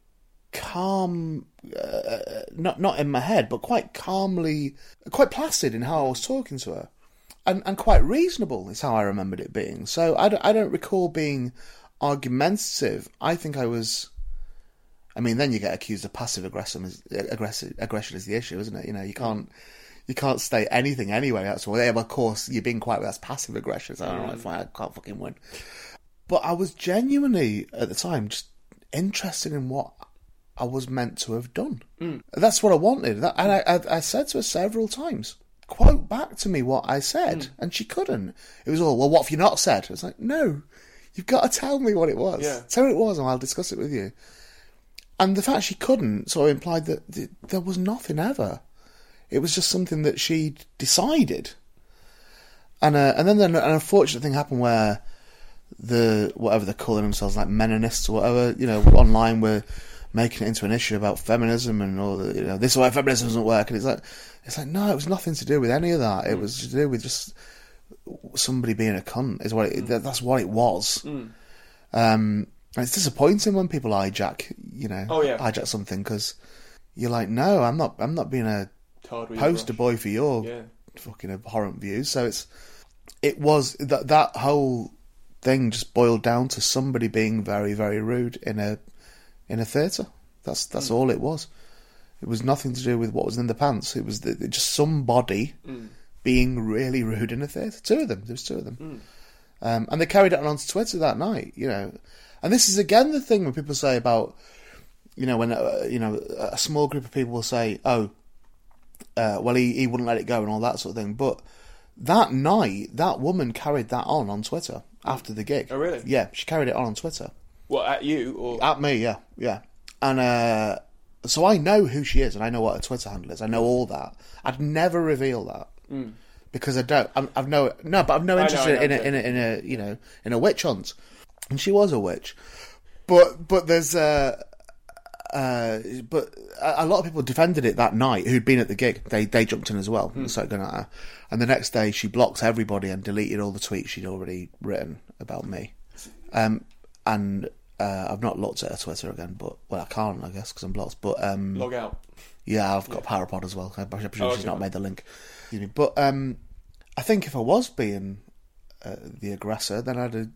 calm, uh, not not in my head, but quite calmly, quite placid in how I was talking to her. And, and quite reasonable is how I remembered it being. So I don't, I don't recall being argumentative. I think I was. I mean, then you get accused of passive aggression. Is, aggressive aggression is the issue, isn't it? You know, you can't you can't state anything anyway. That's yeah, well, of course, you're being quite that's passive aggression. So I don't know if I can't fucking win. But I was genuinely at the time just interested in what I was meant to have done. That's what I wanted. That, and I, I, I said to her several times, quote back to me what I said, and she couldn't. It was all, well, what have you not said? It's like, no, you've got to tell me what it was. Yeah. Tell me what it was, and I'll discuss it with you. And the fact she couldn't sort of implied that th- there was nothing ever. It was just something that she decided. And uh, and then an, an unfortunate thing happened where the whatever they're calling themselves, like Meninists or whatever, you know, online were making it into an issue about feminism and all the, you know, this is why feminism doesn't work. And it's like, it's like, no, it was nothing to do with any of that. It mm. was to do with just somebody being a cunt. Is what it, mm. that, that's what it was. Mm. Um, and it's disappointing when people hijack, you know, Oh, yeah. hijack something because you're like, no, I'm not, I'm not being a poster boy for your Yeah. fucking abhorrent views. So it's it was that that whole thing just boiled down to somebody being very very rude in a in a theatre. That's that's Hmm. all it was. It was nothing to do with what was in the pants. It was the, just somebody Hmm. being really rude in a theatre. Two of them. There was two of them. Hmm. Um, and they carried it on onto Twitter that night, you know. And this is again the thing when people say about, you know, when uh, you know a small group of people will say, "Oh, uh, well, he, he wouldn't let it go and all that sort of thing." But that night, that woman carried that on on Twitter after the gig. Oh, really? Yeah, she carried it on on Twitter What at you or at me. Yeah, yeah. And uh, so I know who she is, and I know what her Twitter handle is. I know all that. I'd never reveal that. Because I don't, I'm, I've no, no, but I've no. I know, interest I know, in, a, in, a, in a, you know, in a witch hunt, and she was a witch, but but there's uh, uh, but a, a lot of people defended it that night who'd been at the gig. They they jumped in as well Hmm. and started going at her. And the next day, she blocked everybody and deleted all the tweets she'd already written about me. Um, and uh, I've not looked at her Twitter again, but well, I can't, I guess, because I'm blocked. But um, log out? yeah, I've got Parapod as well. I presume Oh, she's okay. not made the link. Excuse me. But um, I think if I was being uh, the aggressor, then I'd have,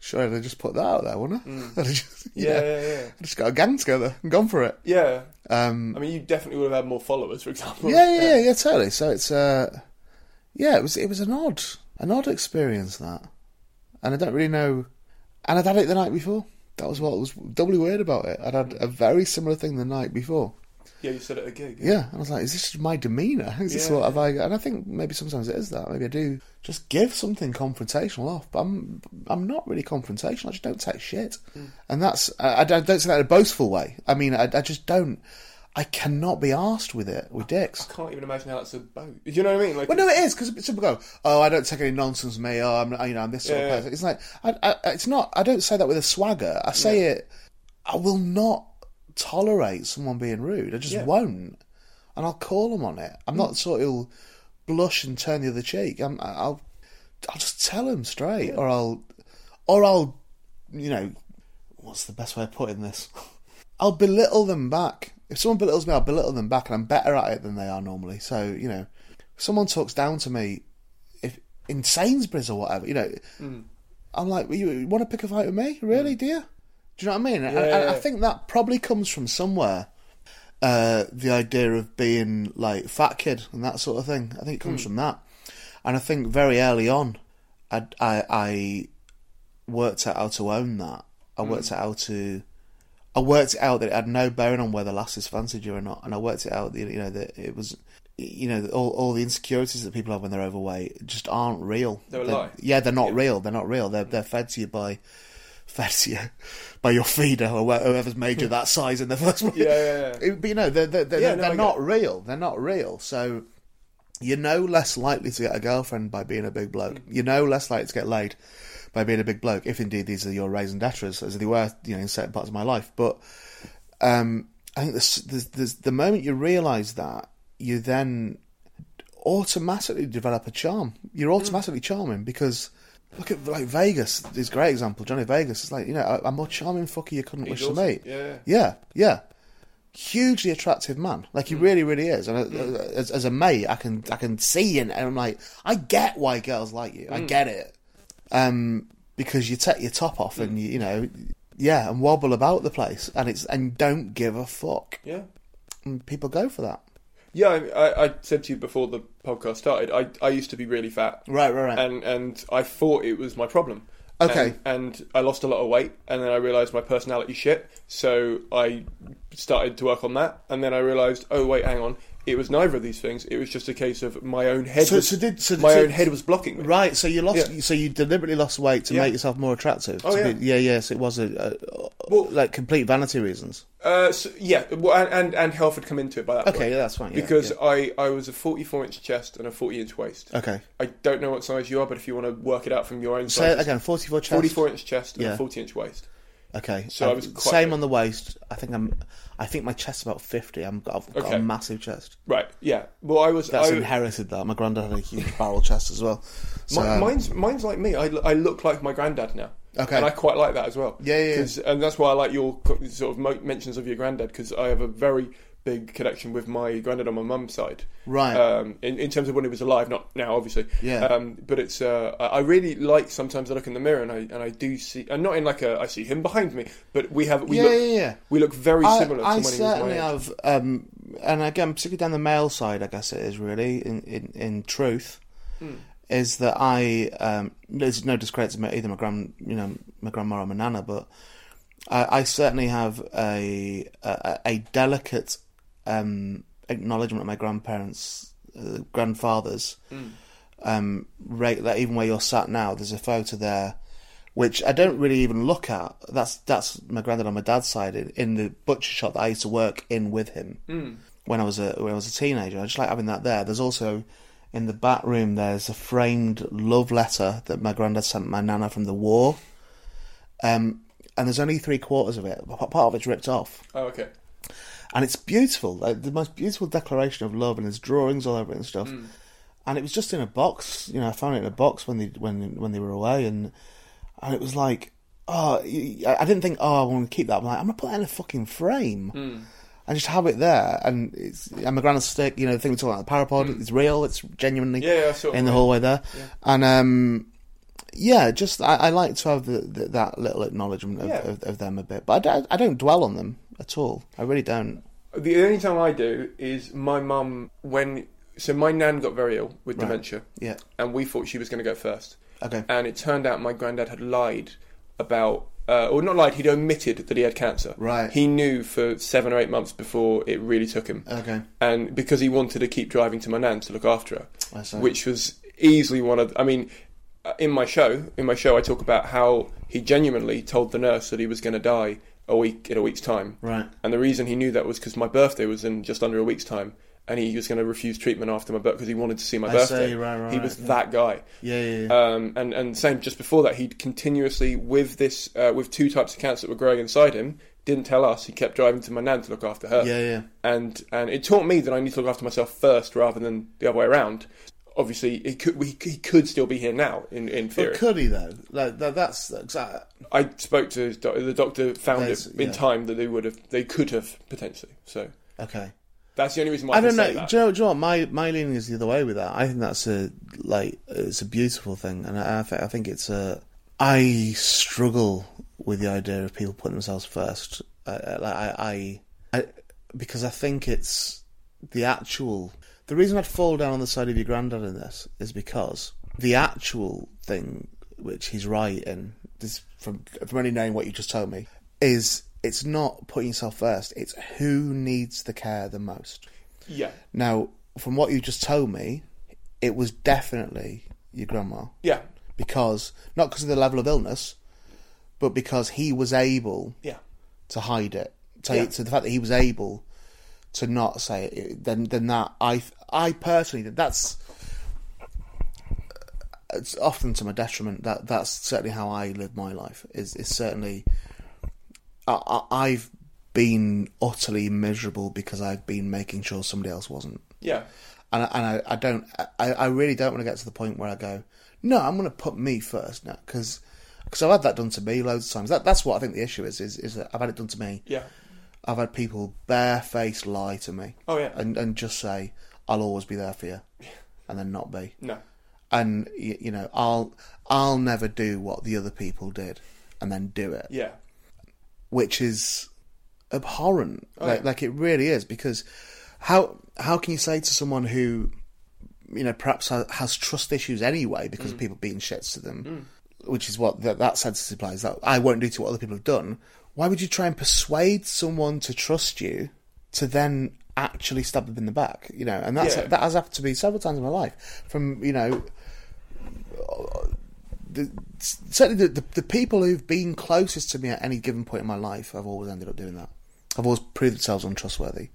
sure I'd have just put that out there, wouldn't I? [LAUGHS] Have just. Yeah, know, yeah, yeah. I'd just got a gang together and gone for it. Yeah. Um, I mean, you definitely would have had more followers, for example. yeah, yeah, yeah, yeah, totally. So it's uh, yeah, it was it was an odd an odd experience that, and I don't really know. And I'd had it the night before. That was what was doubly weird about it. I'd had a very similar thing the night before. Yeah, you said at a gig. Yeah, and I was like, is this my demeanour? Is this Yeah. what have I? And I think maybe sometimes it is that. Maybe I do just give something confrontational off, but I'm I'm not really confrontational. I just don't take shit, mm. and that's I, I don't don't say that in a boastful way. I mean, I, I just don't. I cannot be asked with it with dicks. I can't even imagine how that's about. Do you know what I mean? Like, Well, no, it is because people go, "Oh, I don't take any nonsense, me. Oh, I'm, you know, I'm this sort Yeah, of yeah. person." It's like, I, I, it's not. I don't say that with a swagger. I say it. I will not tolerate someone being rude. I just Yeah. won't, and I'll call them on it. I'm not mm. sort of blush and turn the other cheek. I'm, I'll, I'll just tell them straight, or I'll, or I'll, you know, what's the best way of putting this? [LAUGHS] I'll belittle them back. If someone belittles me, I'll belittle them back, and I'm better at it than they are normally. So you know, if someone talks down to me, if in Sainsbury's or whatever, you know, hmm. I'm like, you, you want to pick a fight with me? Really, hmm. do you? Do you know what I mean? And- and I think that probably comes from somewhere. Uh, the idea of being like fat kid and that sort of thing. I think it comes hmm. from that, and I think very early on, I, I, I worked out how to own that. I worked out how to. I worked it out that it had no bearing on whether lasses fancied you or not, and I worked it out that you know that it was, you know, all all the insecurities that people have when they're overweight just aren't real. They're a They're- lie. Yeah, they're not real. They're not real. They're they're fed to you by, fed to you [LAUGHS] by your feeder or whoever's made you [LAUGHS] that size in the first place. Yeah, yeah, yeah. But you know, they're they're, they're, Yeah, they're not real. They're not real. So you're no less likely to get a girlfriend by being a big bloke. Mm. You're no less likely to get laid by being a big bloke, if indeed these are your raison d'etres, as they were, you know, in certain parts of my life. But um, I think this, this, this, the moment you realise that, you then automatically develop a charm. You're Mm. automatically charming because look at like Vegas. This great example, Johnny Vegas. It's like you know, a, a more charming fucker you couldn't wish to meet. Yeah. yeah, yeah. Hugely attractive man, like he Mm. really, really is. And uh, as, as a mate, I can, I can see and, and I'm like, I get why girls like you. Mm. I get it, um, because you take your top off and you, you know, yeah, and wobble about the place, and it's and don't give a fuck. Yeah. And people go for that. Yeah, I, I, I said to you before the podcast started, I, I used to be really fat. Right, right, right. And and I thought it was my problem. Okay. And, and I lost a lot of weight, and then I realised my personality shit. So I started to work on that, and then I realised, oh wait, hang on, it was neither of these things. It was just a case of my own head. So- was, so did- so- my so- own head was blocking me. Right, so you lost. Yeah. So you deliberately lost weight to Yeah. make yourself more attractive. Oh, yeah. Be, yeah, yes. It was a, a Well- like complete vanity reasons. Uh, so, yeah, well, and, and health had come into it by that Okay, point. yeah, that's fine. yeah, because. I, I was a 44 inch chest and a 40 inch waist. okay, I don't know what size you are, but if you want to work it out from your own say it size, again. Forty-four chest. 44 inch chest and Yeah. a 40 inch waist. Okay, So I Um, was quite same big. on the waist. I think I'm. I think my chest's about fifty. I'm. I've got Okay. a massive chest. Right, yeah. Well, I was. That's I, inherited. That my granddad had a huge barrel chest as well. So, Mi- um, mine's mine's like me. I, I look like my granddad now. Okay. and I quite like that as well. Yeah, yeah, yeah. and that's why I like your sort of mentions of your granddad because I have a very big connection with my granddad on my mum's side. Right. Um, in, in terms of when he was alive, not now, obviously. Yeah. Um, but it's uh, I really like sometimes I look in the mirror and I and I do see and not in like a I see him behind me, but we have we Yeah, look yeah, yeah. we look very I, similar I to when he was my certainly have, um, and again, particularly down the male side, I guess it is really in in, in truth, Hmm. is that I um, there's no discredit to my- either my grand, you know, my grandma or my nana, but I, I certainly have a a, a delicate um, acknowledgement of my grandparents, uh, grandfathers. Um, right, like even where you're sat now, there's a photo there, which I don't really even look at. That's that's my granddad on my dad's side in, in the butcher shop that I used to work in with him when I was a when I was a teenager. I just like having that there. There's also in the back room there's a framed love letter that my granddad sent my nana from the war. Um, and there's only three quarters of it. Part of it's ripped off Oh, okay. And it's beautiful, like the most beautiful declaration of love, and there's drawings all over it and stuff. Mm. And it was just in a box, you know. I found it in a box when they when when they were away, and and it was like, oh, I didn't think, oh, I want to keep that. I'm like, I'm gonna put that in a fucking frame. Mm. And just have it there, and it's and my granddad's stick. You know, the thing we talking about, the parapod, mm. it's real. It's genuinely Yeah, yeah, I saw it, in the hallway there, and um, yeah, just I, I like to have the, the, that little acknowledgement of, Yeah. of, of them a bit, but I I don't dwell on them at all. I really don't. The only time I do is my mum when so my nan got very ill with dementia. Yeah. And we thought she was going to go first. Okay. And it turned out my granddad had lied about, uh, or not lied, he'd omitted that he had cancer. Right. He knew for seven or eight months before it really took him. Okay. And because he wanted to keep driving to my nan to look after her, which was easily one of. I mean, uh, in my show, in my show, I talk about how he genuinely told the nurse that he was going to die a week in a week's time. Right. And the reason he knew that was because my birthday was in just under a week's time, and he was going to refuse treatment after my birthday because he wanted to see my I birthday. see, right, right, he was yeah. that guy. Yeah, yeah, yeah. Um, and and same just before that, he'd continuously with this uh, with two types of cancer that were growing inside him. Didn't tell us. He kept driving to my nan to look after her. Yeah, yeah. And and it taught me that I need to look after myself first rather than the other way around. Obviously, he could we, he could still be here now in in theory. But could he though? Like that, that's exact. I spoke to doc- the doctor, found There's- it in yeah. time that they would have they could have potentially. So Okay. that's the only reason why I, I don't can know. say Do you know, do you know what? My my leaning is the other way with that. I think that's a like it's a beautiful thing, and I I, th- I think it's a. I struggle with the idea of people putting themselves first. Like I, I, I, because I think it's the actual. The reason I'd fall down on the side of your granddad in this is because the actual thing, which he's right in, this from from only knowing what you just told me, is it's not putting yourself first. It's who needs the care the most. Yeah, Now, from what you just told me, it was definitely your grandma yeah, because not because of the level of illness, but because he was able yeah, to hide it. To, Yeah. to the fact that he was able to not say it, then then that I I personally that's it's often to my detriment. That that's certainly how I live my life. Is is certainly I, I, I've been utterly miserable because I've been making sure somebody else wasn't yeah, and I, and I, I don't I, I really don't want to get to the point where I go no I'm going to put me first now because I've had that done to me loads of times that that's what I think the issue is is, is that I've had it done to me yeah. I've had people barefaced lie to me Oh, yeah. and and just say I'll always be there for you and then not be No, and y- you know I'll I'll never do what the other people did and then do it yeah, which is abhorrent. Oh, like, yeah. like it really is because how how can you say to someone who you know perhaps ha- has trust issues anyway because Mm. of people being shits to them, which is what that, that sentence implies that I won't do to what other people have done. Why would you try and persuade someone to trust you to then actually stab them in the back? You know, and that's Yeah. that has happened to me several times in my life. From you know the, certainly the, the the people who've been closest to me at any given point in my life, I've always ended up doing that. I've always proved themselves untrustworthy.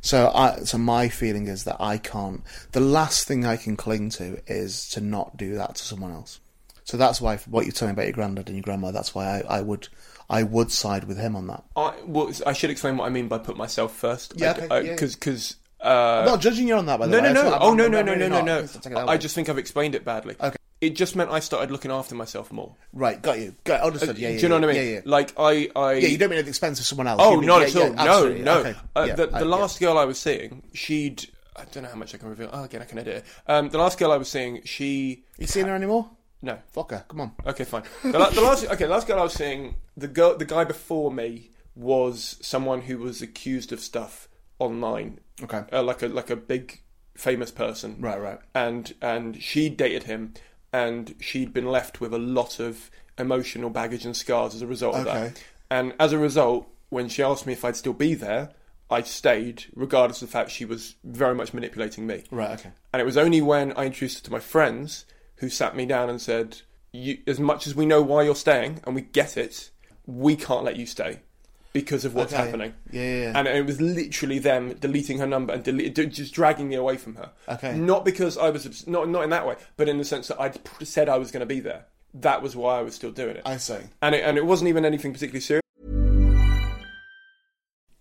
So I, so my feeling is that I can't. The last thing I can cling to is to not do that to someone else. So that's why what you're telling about your granddad and your grandma. That's why I, I would I would side with him on that. I well, I should explain what I mean by put myself first. Yeah, okay, yeah, because because. Uh, not judging you on that, by the no, way. no, no. Oh no, no, no, no, no, no. Let's take it that I just think I've explained it badly. Okay. it just meant I started looking after myself more. Right, got you. Got understood. Yeah, yeah. Do you know yeah, what I mean? Yeah, yeah. Like I, I Yeah, you don't mean at the expense of someone else. Oh, You mean- not yeah, at all. yeah, no, no. Okay. Uh, Yeah, the I- the yeah. last girl I was seeing, she'd. I don't know how much I can reveal. Oh, again, I can edit it. Um, the last girl I was seeing, she. You seen her anymore? No. Fuck her. Come on. Okay, fine. The, la- the last, okay, the last girl I was seeing, the girl, the guy before me was someone who was accused of stuff online. Okay. Uh, like a like a big famous person. Right, right. And and she dated him, and she'd been left with a lot of emotional baggage and scars as a result of that. Okay. that. And as a result, when she asked me if I'd still be there, I stayed, regardless of the fact she was very much manipulating me. Right, okay. And it was only when I introduced her to my friends who sat me down and said, you, as much as we know why you're staying and we get it, we can't let you stay because of what's Okay. happening. Yeah, yeah, yeah. And it was literally them deleting her number and delete, just dragging me away from her. Okay. Not because I was not not in that way, but in the sense that I'd said I was going to be there. That was why I was still doing it. I see. and it, and it wasn't even anything particularly serious.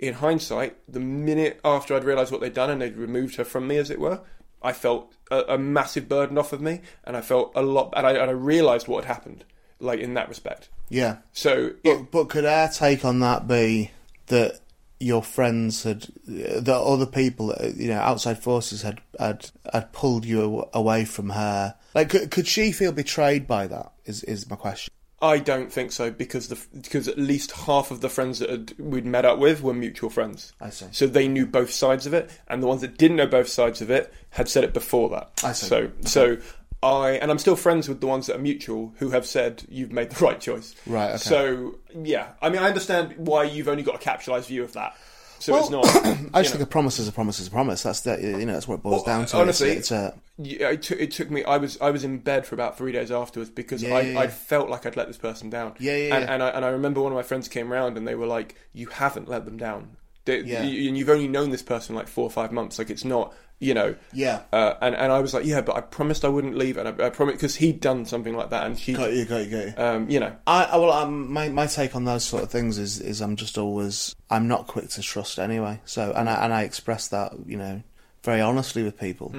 in hindsight, the minute after I'd realised what they'd done and they'd removed her from me, as it were, I felt a, a massive burden off of me, and I felt a lot, and I, and I realised what had happened, like in that respect. Yeah. So, it, But, but could our take on that be that your friends had, that other people, you know, outside forces had had, had pulled you away from her? Like, could, could she feel betrayed by that? Is is my question. I don't think so because the because at least half of the friends that had, we'd met up with were mutual friends. I see. So they knew both sides of it, and the ones that didn't know both sides of it had said it before that. I see. So so I and I'm still friends with the ones that are mutual who have said you've made the [LAUGHS] right choice. Right, okay. So yeah, I mean I understand why you've only got a capitalized view of that. So it's not. [COUGHS] I just know. think a promise is a promise is a promise. That's the, you know that's what it boils Well, down to. honestly, it's, it's a, Yeah, it, took it took me. I was I was in bed for about three days afterwards because Yeah, I, yeah. I felt like I'd let this person down. Yeah, yeah, And, yeah. and I and I remember one of my friends came round and they were like, "You haven't let them down. They, Yeah. you, and you've only known this person like four or five months. Like it's not, you know." Yeah. Uh, and and I was like, "Yeah, but I promised I wouldn't leave, and I, I promised because he'd done something like that, and she, got you, got you, got you. um, you know, I, I well, um, my my take on those sort of things is is I'm just always I'm not quick to trust anyway. So and I and I express that you know very honestly with people.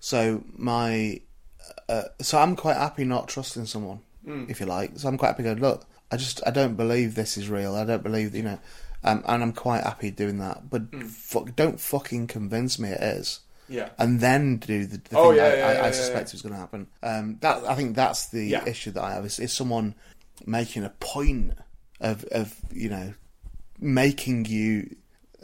So my uh, so I'm quite happy not trusting someone, if you like. So I'm quite happy going look. I just I don't believe this is real. I don't believe you know, um, and I'm quite happy doing that. But fuck, don't fucking convince me it is. Yeah. and then do the, the Oh, thing yeah, I, yeah, I, yeah, I suspect is going to happen. Um, that I think that's the issue that I have is, is someone making a point of of you know making you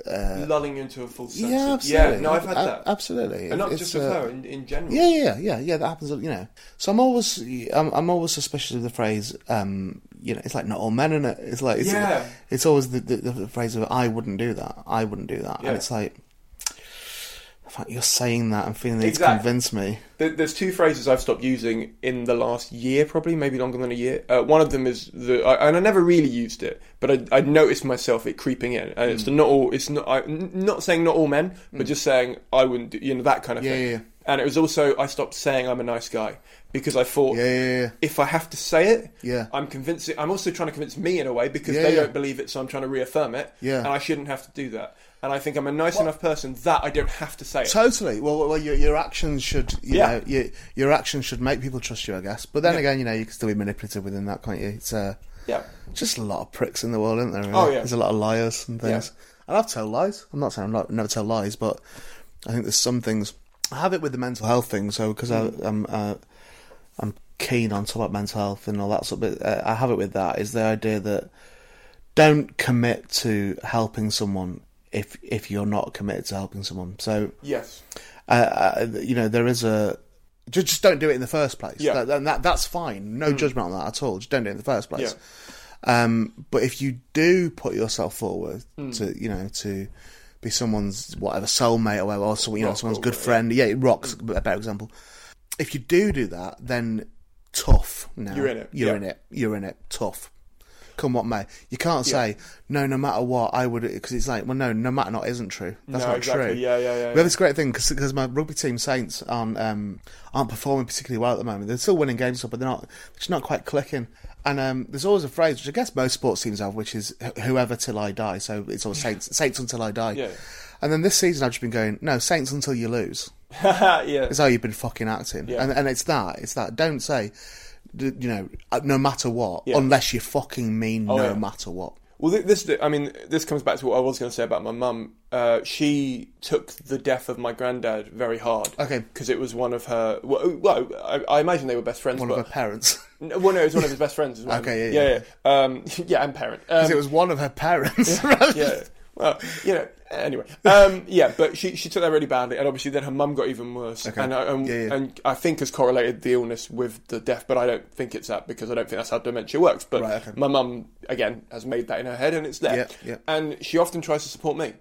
uh, lulling you into a full sense. yeah, of- absolutely. yeah. No, I've had A- that, absolutely, and not It's, just with uh, her in, in general. Yeah, yeah, yeah, yeah. That happens. You know, so I'm always, I'm, I'm always suspicious of the phrase. Um, you know, it's like not all men in it. It's like, it's, Yeah. it's always the, the, the phrase of "I wouldn't do that." I wouldn't do that, Yeah. and it's like, in fact, you're saying that and feeling the need to convince me. There's two phrases I've stopped using in the last year, probably maybe longer than a year. Uh, one of them is the, I, and I never really used it, but I, I noticed myself it creeping in, and Hmm. it's the not all. It's not. I, n- not saying not all men, but just saying I wouldn't. Do, you know that kind of Yeah, thing. yeah, yeah. And it was also I stopped saying I'm a nice guy because I thought Yeah, yeah, yeah. if I have to say it, Yeah. I'm convincing. I'm also trying to convince me in a way because they don't believe it, so I'm trying to reaffirm it. Yeah. and I shouldn't have to do that. And I think I'm a nice enough person that I don't have to say it. Totally. Well, well, your your actions should, you Yeah. know, your your actions should make people trust you, I guess. But then Yeah. again, you know, you can still be manipulative within that, can't you? It's uh, yeah. just a lot of pricks in the world, isn't there? really? Oh, yeah. There's a lot of liars and things. Yeah. And I've told lies. I'm not saying I'm not never tell lies, but I think there's some things. I have it with the mental health thing, so because Mm. I'm uh, I'm keen on talking about mental health and all that sort of bit. Uh, I have it with that is the idea that don't commit to helping someone if if you're not committed to helping someone. So Yes. uh, uh, you know, there is a just, just don't do it in the first place. Yeah. Mm. That, that, that- that's fine. No judgment on that at all. Just don't do it in the first place. Um, but if you do put yourself forward Mm. to, you know, to be someone's whatever soulmate or whatever, or someone, you know, Rock someone's good friend, yeah, it rocks a better example. If you do do that, then tough. Now You're in it, You're yeah. in it. You're in it. Tough. Come what may. You can't say no, no matter what. I would because it's like, well, no, no matter not isn't true. That's No, not exactly. true. Yeah, yeah, yeah, We have this great thing because my rugby team Saints aren't um, aren't performing particularly well at the moment. They're still winning games, but they're not. They're not quite clicking. And um, there's always a phrase which I guess most sports teams have, which is "whoever till I die." So it's always Saints, Saints until I die. Yeah. And then this season I've just been going, no, Saints until you lose. [LAUGHS] yeah. It's how you've been fucking acting, Yeah. and and it's that. It's that. Don't say, you know, uh, no matter what, Yeah. unless you fucking mean Oh, no yeah. matter what. Well, this, I mean, this comes back to what I was going to say about my mum. Uh, she took the death of my granddad very hard. Okay. Because it was one of her. Well, well I, I imagine they were best friends. One but, of her parents. [LAUGHS] No, well, no, it was one of his best friends as well. Okay, yeah, yeah, yeah. Um, [LAUGHS] yeah, and parent. Um, [LAUGHS] 'Cause it was one of her parents. yeah. Well, you know. Anyway, um, yeah, but she she took that really badly, and obviously then her mum got even worse, Okay. and, uh, and, Yeah, yeah. and I think has correlated the illness with the death, but I don't think it's that because I don't think that's how dementia works. But Right, okay. my mum again has made that in her head, and it's there. Yeah, yeah. And she often tries to support me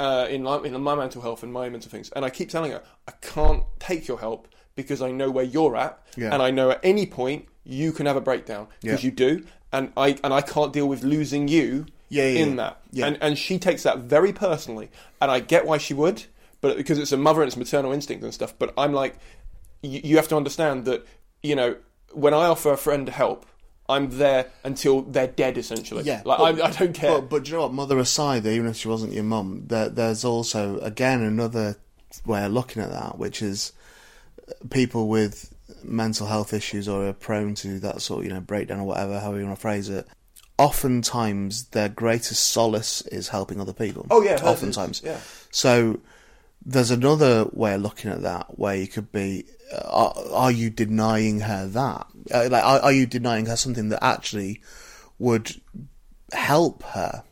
uh, in in my mental health and my mental things, and I keep telling her I can't take your help because I know where you're at, and I know at any point you can have a breakdown because you do, and I and I can't deal with losing you Yeah, yeah, in that. Yeah. And and she takes that very personally, and I get why she would, but because it's a mother and it's maternal instinct and stuff. But I'm like, you, you have to understand that you know when I offer a friend help, I'm there until they're dead essentially. Yeah, like but- I, I don't care. But, but do you know what? Mother aside, even if she wasn't your mum, there, there's also again another way of looking at that, which is people with mental health issues or are prone to that sort of you know breakdown or whatever, however you want to phrase it. Oftentimes, their greatest solace is helping other people. Oh, yeah, hers is, oftentimes. yeah. So there's another way of looking at that where you could be uh, are, are you denying her that uh, like are, are you denying her something that actually would help her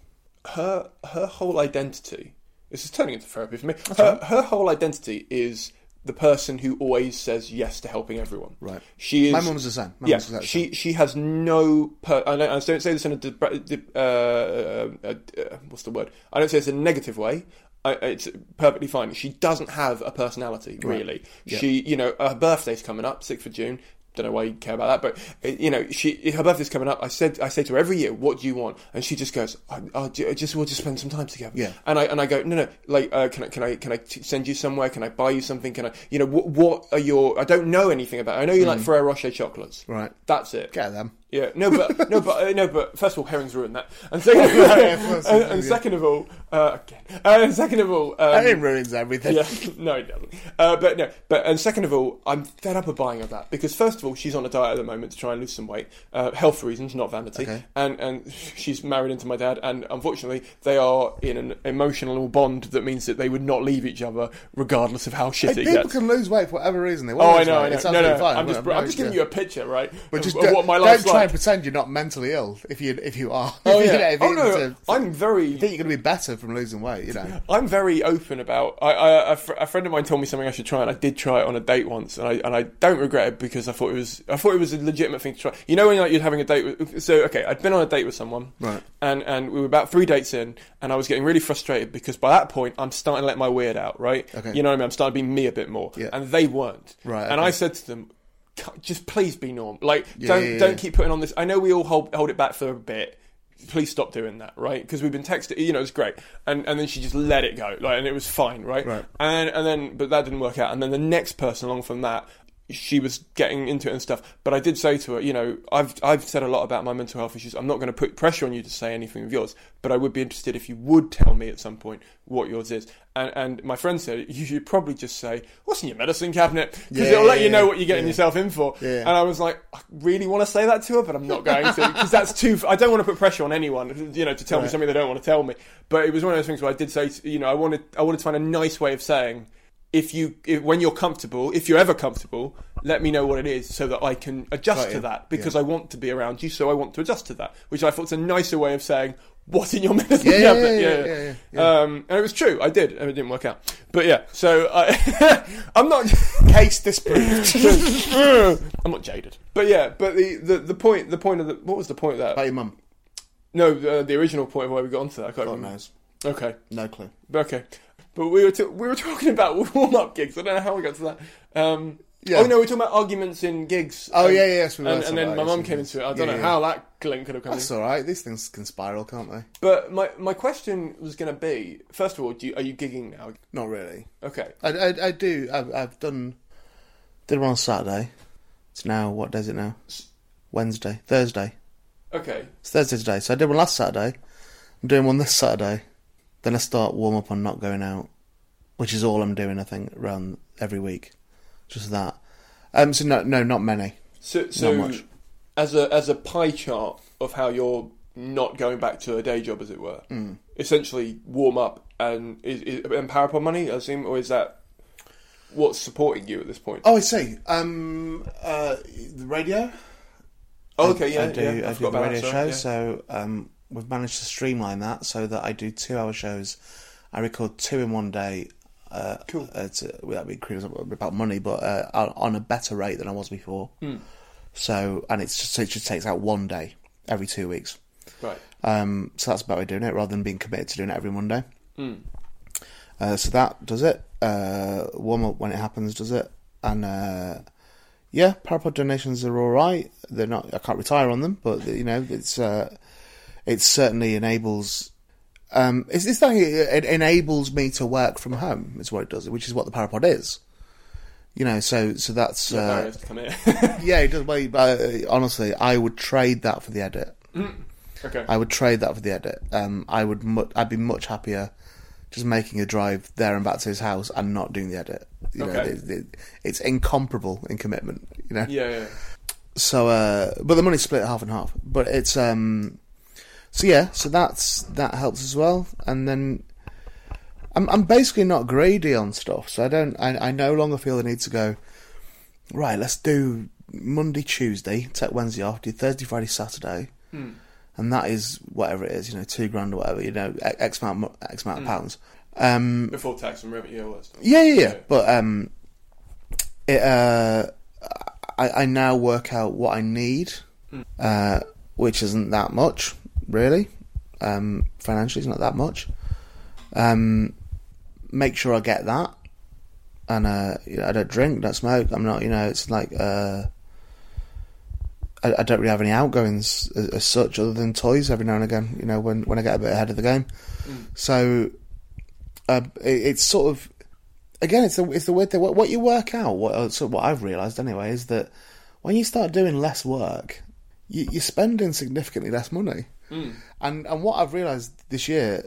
her her whole identity. This is turning into therapy for me. Her, her whole identity is the person who always says yes to helping everyone. Right. She is. My mum's the same. My yeah. exactly the she she has no. Per, I, don't, I don't say this in a. uh, uh, uh, what's the word? I don't say this in a negative way. I, it's perfectly fine. She doesn't have a personality, really. Yeah. She, you know, her birthday's coming up, sixth of June. Don't know why you care about that, but uh, you know, she her birthday's coming up. I said, I say to her every year, "What do you want?" And she just goes, I, "I'll just we'll just spend some time together." Yeah. And I and I go, "No, no, like, uh, can I can I can I t- send you somewhere? Can I buy you something? Can I, you know, what what are your? I don't know anything about. It. I know you like Ferrero Rocher chocolates, Mm. Right. That's it. get them Yeah, no, but [LAUGHS] no, but uh, no, but first of all, herrings ruin that, and second of [LAUGHS] all, Yeah, and, and second of all, uh, again, uh, and second of all, um, it ruins everything yeah, [LAUGHS] no, it doesn't. Uh, but no, but and second of all, I'm fed up of buying her that because first of all, she's on a diet at the moment to try and lose some weight, uh, health reasons, not vanity, Okay. and and she's married into my dad, and unfortunately, they are in an emotional bond that means that they would not leave each other regardless of how shit Hey, people gets. can lose weight for whatever reason they want Oh, I know, weight. I know. It's No, no, fine. I'm just, I'm just giving yeah. you a picture, right? But just of don't, what my life's try try and pretend you're not mentally ill if you if you are. Oh [LAUGHS] You yeah. know, if oh no. to- I'm very. you think you're going to be better from losing weight, you know. [LAUGHS] I'm very open about. I, I a, fr- a friend of mine told me something I should try, and I did try it on a date once, and I and I don't regret it because I thought it was I thought it was a legitimate thing to try. You know when like, you're having a date with so okay, I'd been on a date with someone, Right. and and we were about three dates in, and I was getting really frustrated because by that point I'm starting to let my weird out, right? Okay. You know what I mean? I'm starting to be me a bit more, Yeah. and they weren't, Right, And. I said to them. "C- Just please be normal. Like, Yeah, don't yeah, yeah. don't keep putting on this. I know we all hold hold it back for a bit, please stop doing that, right? Because we've been texting, you know, it's great, and and then she just let it go, like, and it was fine, right? Right. And and then, but that didn't work out, and then the next person along from that, she was getting into it and stuff. But I did say to her, you know, I've I've said a lot about my mental health issues. I'm not going to put pressure on you to say anything of yours, but I would be interested if you would tell me at some point what yours is. And and my friend said [LAUGHS] you should probably just say what's in your medicine cabinet because Yeah, it'll let yeah, you know what you're getting yeah. yourself in for. Yeah. And I was like, I really want to say that to her, but I'm not going to because that's too. I don't want to put pressure on anyone, you know, to tell me something they don't want to tell me. But it was one of those things where I did say, you know, I wanted, I wanted to find a nice way of saying, if you, if, when you're comfortable, if you're ever comfortable, let me know what it is so that I can adjust Got to that because Yeah. I want to be around you, so I want to adjust to that, which I thought was a nicer way of saying. What in your [LAUGHS] medicine Yeah, yeah, cabinet? yeah, yeah, yeah, Um, and it was true. I did, and it didn't work out. But yeah, so I, [LAUGHS] I'm not. [LAUGHS] Case disproved. I'm not jaded. But yeah, but the, the, the point the point of the what was the point of that? About your mum. No, the, the original point of why we got onto that. I can't God remember. knows. Okay, No clue. okay. But we were t- we were [LAUGHS] talking about warm up gigs. I don't know how we got to that. Um, Yeah. Oh no, we were talking about arguments in gigs. Oh, um, yeah, yeah, yes, we were and, and then my mum came into it. I don't Yeah, know yeah. how that link could have come. That's in. all right. These things can spiral, can't they? But my my question was going to be: first of all, do you, are you gigging now? Not really. Okay. I, I, I do. I've, I've done. Did one on Saturday. It's now what day is it now? Wednesday, Thursday. Okay. It's Thursday today. So I did one last Saturday. I'm doing one this Saturday. Then I start warm up on not going out, which is all I'm doing. I think around every week, just that. Um. So no, no, not many. So, so much. as a as a pie chart of how you're not going back to a day job, as it were, Mm. essentially warm up and is, is and Parapod money, I assume, or is that what's supporting you at this point? Oh, I see. Um. Uh. The radio. Oh, okay, yeah, I do. yeah, I I, do the radio that, show. yeah. So um, we've managed to streamline that so that I do two-hour shows. I record two in one day. Uh, Cool. Uh, well, that'd be about money, but uh, on- a better rate than I was before. Hmm. So and it's just, it just takes out one day every two weeks. Right. Um, so that's about way doing it rather than being committed to doing it every Monday. Hmm. Uh, so that does it. Uh, warm up when it happens does it, and uh, yeah, Parapod donations are all right. They're not. I can't retire on them, but you know, it's uh, it certainly enables. Um, it's this thing. It enables me to work from home. Is what it does, which is what the Parapod is. You know, so so that's uh, [LAUGHS] yeah. It does. Well, uh, honestly, I would trade that for the edit. okay. I would trade that for the edit. Um, I would. Mu- I'd be much happier just making a drive there and back to his house and not doing the edit. You know, Okay. it, it, it's incomparable in commitment. You know. yeah, yeah. So, uh, but the money's split half and half. But it's um, so yeah. So that's that helps as well. And then I'm I'm basically not greedy on stuff. So I don't. I I no longer feel the need to go. Right, let's do Monday, Tuesday, take Wednesday off, do Thursday, Friday, Saturday, and that is whatever it is. You know, two grand or whatever. You know, x amount x amount of pounds. Um, Before tax and revenue, yeah, all that stuff. yeah, yeah, yeah. But um, it, uh, I, I now work out what I need, uh, which isn't that much, really. Um, financially, it's not that much. Um, make sure I get that, and uh, you know, I don't drink, don't smoke. I'm not, you know, it's like uh, I, I don't really have any outgoings as, as such, other than toys every now and again. You know, when when I get a bit ahead of the game. So uh, it, it's sort of again, it's the it's the weird thing. What, what you work out, what uh, so what I've realised anyway, is that when you start doing less work, you, you're spending significantly less money. And and what I've realised this year,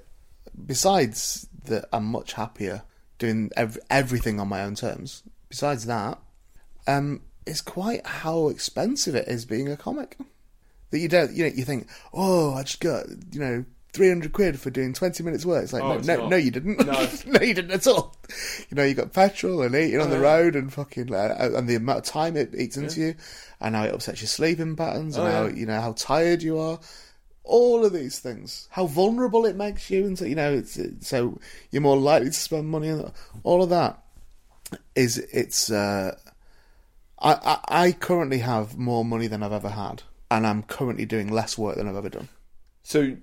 besides that, I'm much happier doing ev- everything on my own terms. Besides that, um, it's quite how expensive it is being a comic. That you don't, you know, you think, oh, I just got, you know, 300 quid for doing 20 minutes work. It's like, Oh, no, it's no, no, you didn't. No. [LAUGHS] no, you didn't at all. You know, you got petrol and eating on the road and fucking, uh, and the amount of time it eats into you and how it upsets your sleeping patterns and Oh, how, yeah. you know, how tired you are. All of these things, how vulnerable it makes you, and so, you know, it's, it's so you're more likely to spend money on all of that. Is it's uh, I, I I currently have more money than I've ever had, and I'm currently doing less work than I've ever done. So,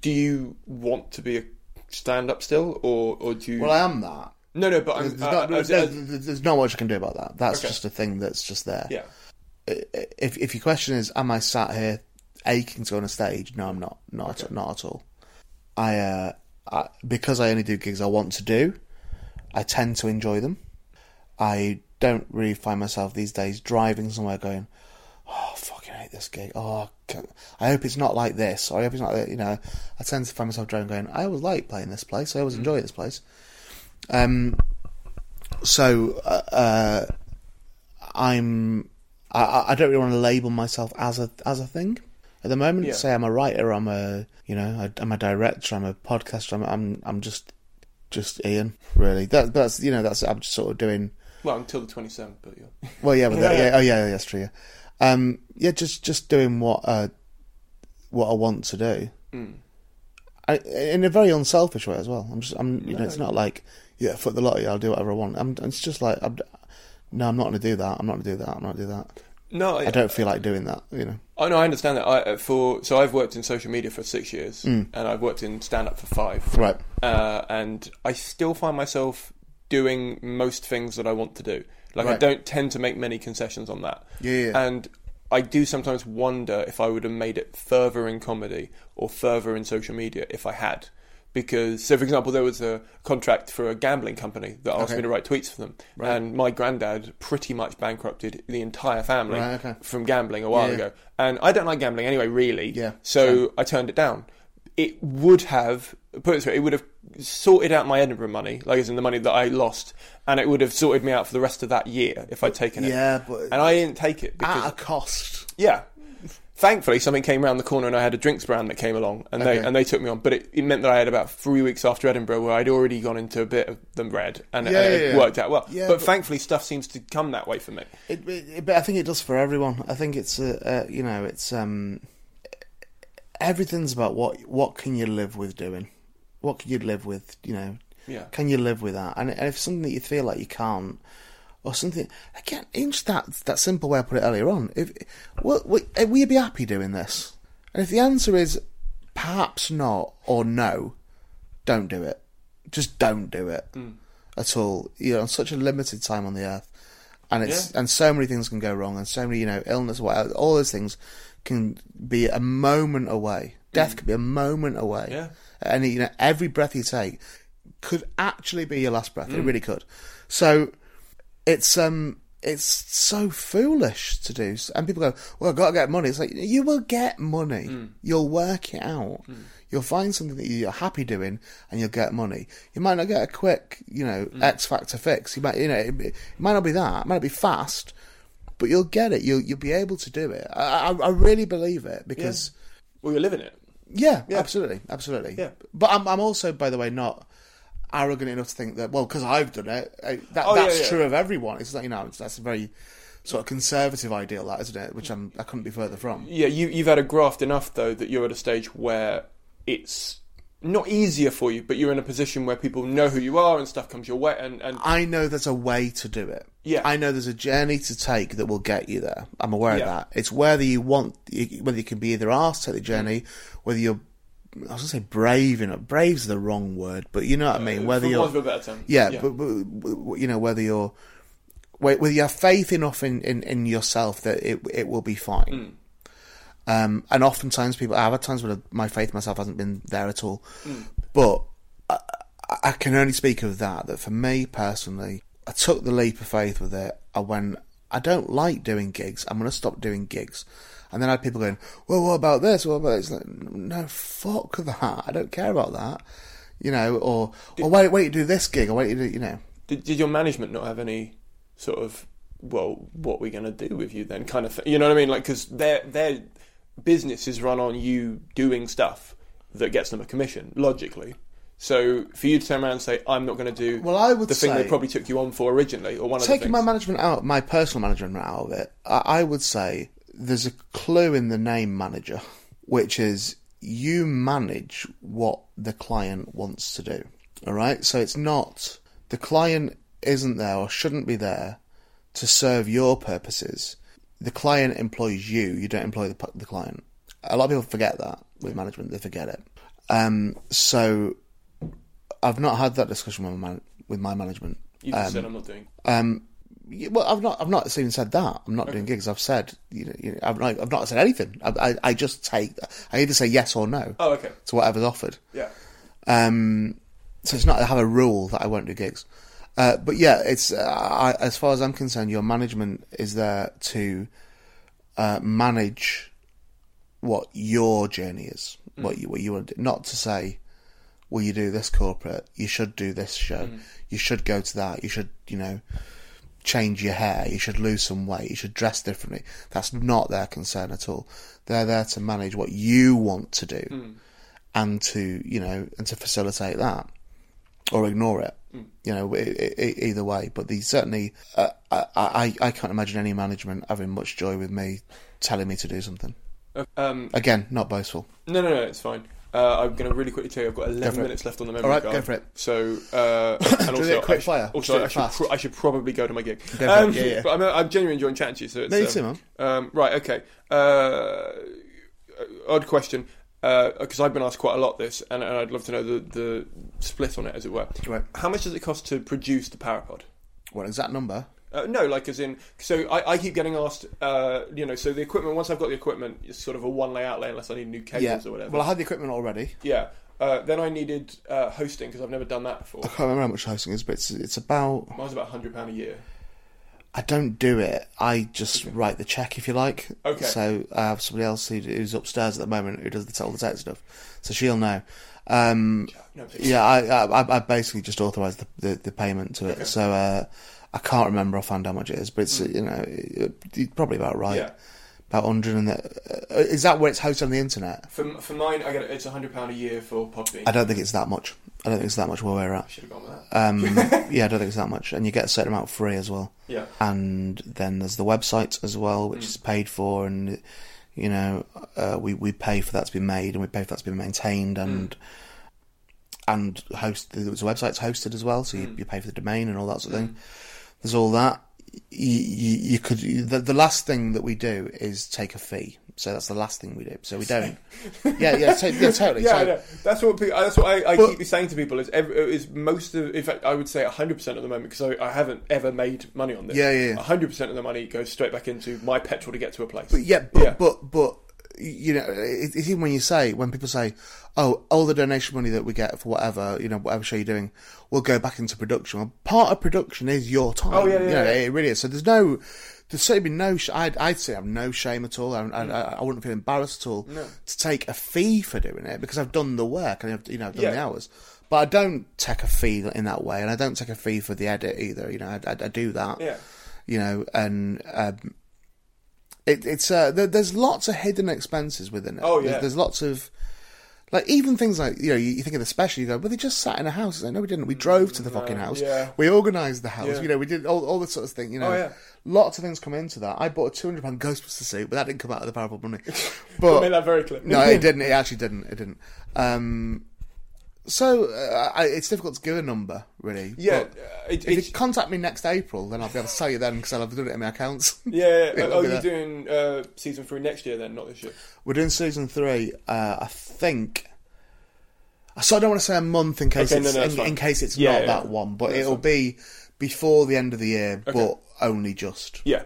do you want to be a stand-up still, or or do you? Well, I am that. No, no, but I'm, There's, not, I- there's, I- there's, there's not much I can do about that. That's Okay. just a thing that's just there. yeah. If if your question is, am I sat here aching to go on a stage? No, I'm not. Not at, not at all. I, uh, I because I only do gigs I want to do. I tend to enjoy them. I don't really find myself these days driving somewhere going, "Oh, I fucking hate this gig. Oh, I I hope it's not like this. Or I hope it's not. Like, you know, I tend to find myself driving going, I always like playing this place. I always enjoy this place. Um, so uh, uh, I'm I- I, I don't really want to label myself as a as a thing at the moment. Yeah. Say I'm a writer, I'm a you know I'm a director, I'm a podcaster, I'm I'm, I'm just just Ian really. That that's you know that's I'm just sort of doing. Well, until the 27th, but yeah. [LAUGHS] Well, yeah, but that, yeah, oh yeah, yeah, that's true. Yeah, um, yeah, just just doing what uh, what I want to do, Mm. I, in a very unselfish way as well. I'm just, I'm, you know, it's not like yeah, foot the lottery, I'll do whatever I want. I'm, it's just like, I'm, no, I'm not going to do that. I'm not going to do that. I'm not going to do that. No, I don't feel like doing that. You know, I know, I understand that. I, uh, for so I've worked in social media for six years, Mm. and I've worked in stand-up for five. Right. Uh, and I still find myself doing most things that I want to do. Like I don't tend to make many concessions on that. Yeah, yeah. And I do sometimes wonder if I would have made it further in comedy or further in social media if I had. Because, so for example, there was a contract for a gambling company that asked Okay. me to write tweets for them, Right. and my granddad pretty much bankrupted the entire family Right, okay. from gambling a while Yeah. ago. And I don't like gambling anyway, really. Yeah, So same. I turned it down. It would have put it way, it would have sorted out my Edinburgh money, like as in the money that I lost, and it would have sorted me out for the rest of that year if I'd taken it. Yeah, but- and I didn't take it because at a cost. yeah. Thankfully, something came around the corner, and I had a drinks brand that came along, and they and they took me on. But it, it meant that I had about three weeks after Edinburgh where I'd already gone into a bit of the red, and, Yeah, and yeah, it yeah. worked out well. But, but- thankfully, stuff seems to come that way for me. It, it, but I think it does for everyone. I think it's uh, uh, you know it's um everything's about what what can you live with doing, what can you live with you know. Yeah. Can you live with that? And, and if something that you feel like you can't, or something again, in just that that simple way I put it earlier on. If will, will, uh, will you be happy doing this? And if the answer is perhaps not or no, don't do it. Just don't do it hmm. at all. You're on such a limited time on the earth, and it's and so many things can go wrong, and so many you know illness, whatever, all those things can be a moment away. Hmm. Death could be a moment away. Yeah. and you know every breath you take could actually be your last breath. It hmm. really could. So it's um it's so foolish to do. And people go, "Well, I've got to get money." It's like you will get money. Hmm. You'll work it out. Hmm. You'll find something that you're happy doing, and you'll get money. You might not get a quick, you know, hmm. X factor fix. You might, you know, it, it might not be that. It might not be fast, but you'll get it. You'll you'll be able to do it. I I, I really believe it because. Well, you're living it. Yeah, absolutely, absolutely. Yeah. But I'm, I'm also, by the way, not arrogant enough to think that well, because I've done it, uh, that Oh, that's yeah. true of everyone. It's like you know, it's, that's a very sort of conservative ideal, that isn't it? Which I'm, I couldn't be further from. Yeah, you, you've had a graft enough though that you're at a stage where it's not easier for you, but you're in a position where people know who you are and stuff comes your way. And, and I know there's a way to do it. Yeah. I know there's a journey to take that will get you there. I'm aware Yeah. of that. It's whether you want, whether you can be either asked to take the journey, whether you're, I was going to say brave, you know, brave's the wrong word, but you know what I mean? Whether for you're, a better term. yeah, Yeah. But, but, you know, whether you're, whether you have faith enough in, in, in yourself that it it will be fine. Mm. Um, and oftentimes people, I've had times when my faith in myself hasn't been there at all. Mm. But I, I can only speak of that, that for me personally, I took the leap of faith with it. I went, I don't like doing gigs. I'm going to stop doing gigs. And then I had people going, well, what about this? What about this? Like, no, fuck that. I don't care about that. You know, or, or wait, wait, do this gig, or wait, you do, you know. Did, did your management not have any sort of well, what are we going to do with you then, kind of thing? You know what I mean? Like because their their business is run on you doing stuff, that gets them a commission, logically. So for you to turn around and say, I'm not going to do Well, I would the thing they probably took you on for originally, or one of the Taking my management out, my personal management out of it, I, I would say there's a clue in the name manager, which is you manage what the client wants to do. All right, so it's not the client isn't there or shouldn't be there to serve your purposes. The client employs you. You don't employ the, the client. A lot of people forget that with management. They forget it. Um, so I've not had that discussion with my man- with my management. you just Um, said I'm not doing. um, well, I've not. I've not even said that. I'm not doing gigs. I've said, you know, you know, I've not. I've not said anything. I, I, I just take. I either say yes or no Oh, okay. to whatever's offered. Yeah. Um, so it's not. I have a rule that I won't do gigs. Uh, but yeah, it's. Uh, I, as far as I'm concerned, your management is there to uh, manage what your journey is, what you what you want to do. Not to say, well, you do this corporate, you should do this show, you should go to that, you should, you know, change your hair, you should lose some weight, you should dress differently. That's not their concern at all. They're there to manage what you want to do, and to you know, and to facilitate that or ignore it. You know, e- e- either way. But the certainly, uh, I, I I can't imagine any management having much joy with me telling me to do something. Um, Again, not boastful. no, no, no, it's fine. Uh, I'm going to really quickly tell you I've got 11 for it. minutes left on the memory All right, card. go for it. So, uh, [COUGHS] and also, it quick I fire. Also, I should, pro- I should probably go to my gig. Go for it. Um, Yeah, yeah. But I'm, I'm genuinely enjoying chatting to you. So it's, No, you um, too, man. Um, right, okay. Uh, odd question. Because I've been asked quite a lot this, and, and I'd love to know the, the split on it, as it were. Right. How much does it cost to produce the Parapod? What exact number? Uh, no, like as in, so I, I keep getting asked, uh, you know, so the equipment. Once I've got the equipment, it's sort of a one lay outlay unless I need new cables Yeah. or whatever. Well, I had the equipment already. yeah. Uh, then I needed uh, hosting because I've never done that before. I can't remember how much hosting is, but it's it's about. Mine's about hundred pound a year. I don't do it. I just write the check, if you like. Okay. So I have somebody else who, who's upstairs at the moment who does the, all the tech stuff, so she'll know. Um, No, yeah, I, I I basically just authorise the, the the payment to it. So uh, I can't remember offhand how much it is, but it's you know it, it's probably about right. Yeah. About hundred and the, uh, is that where it's hosted on the internet? For, for mine, I get it's hundred pound a year for Podbean. I don't think it's that much. I don't think it's that much where we're at. should have gone with that. Um, [LAUGHS] yeah, I don't think it's that much, and you get a certain amount free as well. Yeah. and then there's the website as well, which is paid for, and you know uh, we we pay for that to be made, and we pay for that to be maintained, and and host the, website's hosted as well, so you, you pay for the domain and all that sort of thing. There's all that. You, you, you could the, the last thing that we do is take a fee, so that's the last thing we do. So we don't. yeah, yeah, to, yeah, totally. [LAUGHS] yeah, that's what people, that's what I, I But- keep saying to people is every, is most of in fact I would say hundred percent of the moment because I, I haven't ever made money on this. Yeah, yeah, yeah. hundred percent of the money goes straight back into my petrol to get to a place. But yeah, but Yeah. but but you know, it, it's even when you say when people say, "Oh, all the donation money that we get for whatever you know, whatever show you're doing, will go back into production." Well, part of production is your time. Oh, yeah, yeah, you know, yeah. it really is. So there's no. There's certainly no. Sh- I'd, I'd say I've no shame at all. I, I, I, I wouldn't feel embarrassed at all to take a fee for doing it because I've done the work and I've you know I've done Yeah. the hours. But I don't take a fee in that way, and I don't take a fee for the edit either. You know, I, I, I do that. Yeah. You know, and um, it, it's uh, there, there's lots of hidden expenses within it. Oh, There's- yeah. There's, lots of like even things like you know you, you think of the special. You go, well, they just sat in a house. Like, no, we didn't. We drove to the fucking house. yeah. We organised the house. Yeah. You know, we did all all this sort of thing. You know, Oh, yeah. lots of things come into that. I bought a two hundred pound Ghostbuster suit, but that didn't come out of the Parapod money. [LAUGHS] But made that very clear. no, it didn't. It actually didn't. It didn't. Um, so uh, I, it's difficult to give a number, really. Yeah, uh, it- if you contact me next April, then I'll be able to tell you then because I'll have done it in my accounts. [LAUGHS] Yeah. It'll oh, you're doing uh, season three next year then, not this year. We're doing season three. Uh, I think. So I don't want to say a month in case Okay, it's no, that's in, in case it's Yeah, not yeah. that one, but it'll fine. be before the end of the year, but only just. Yeah.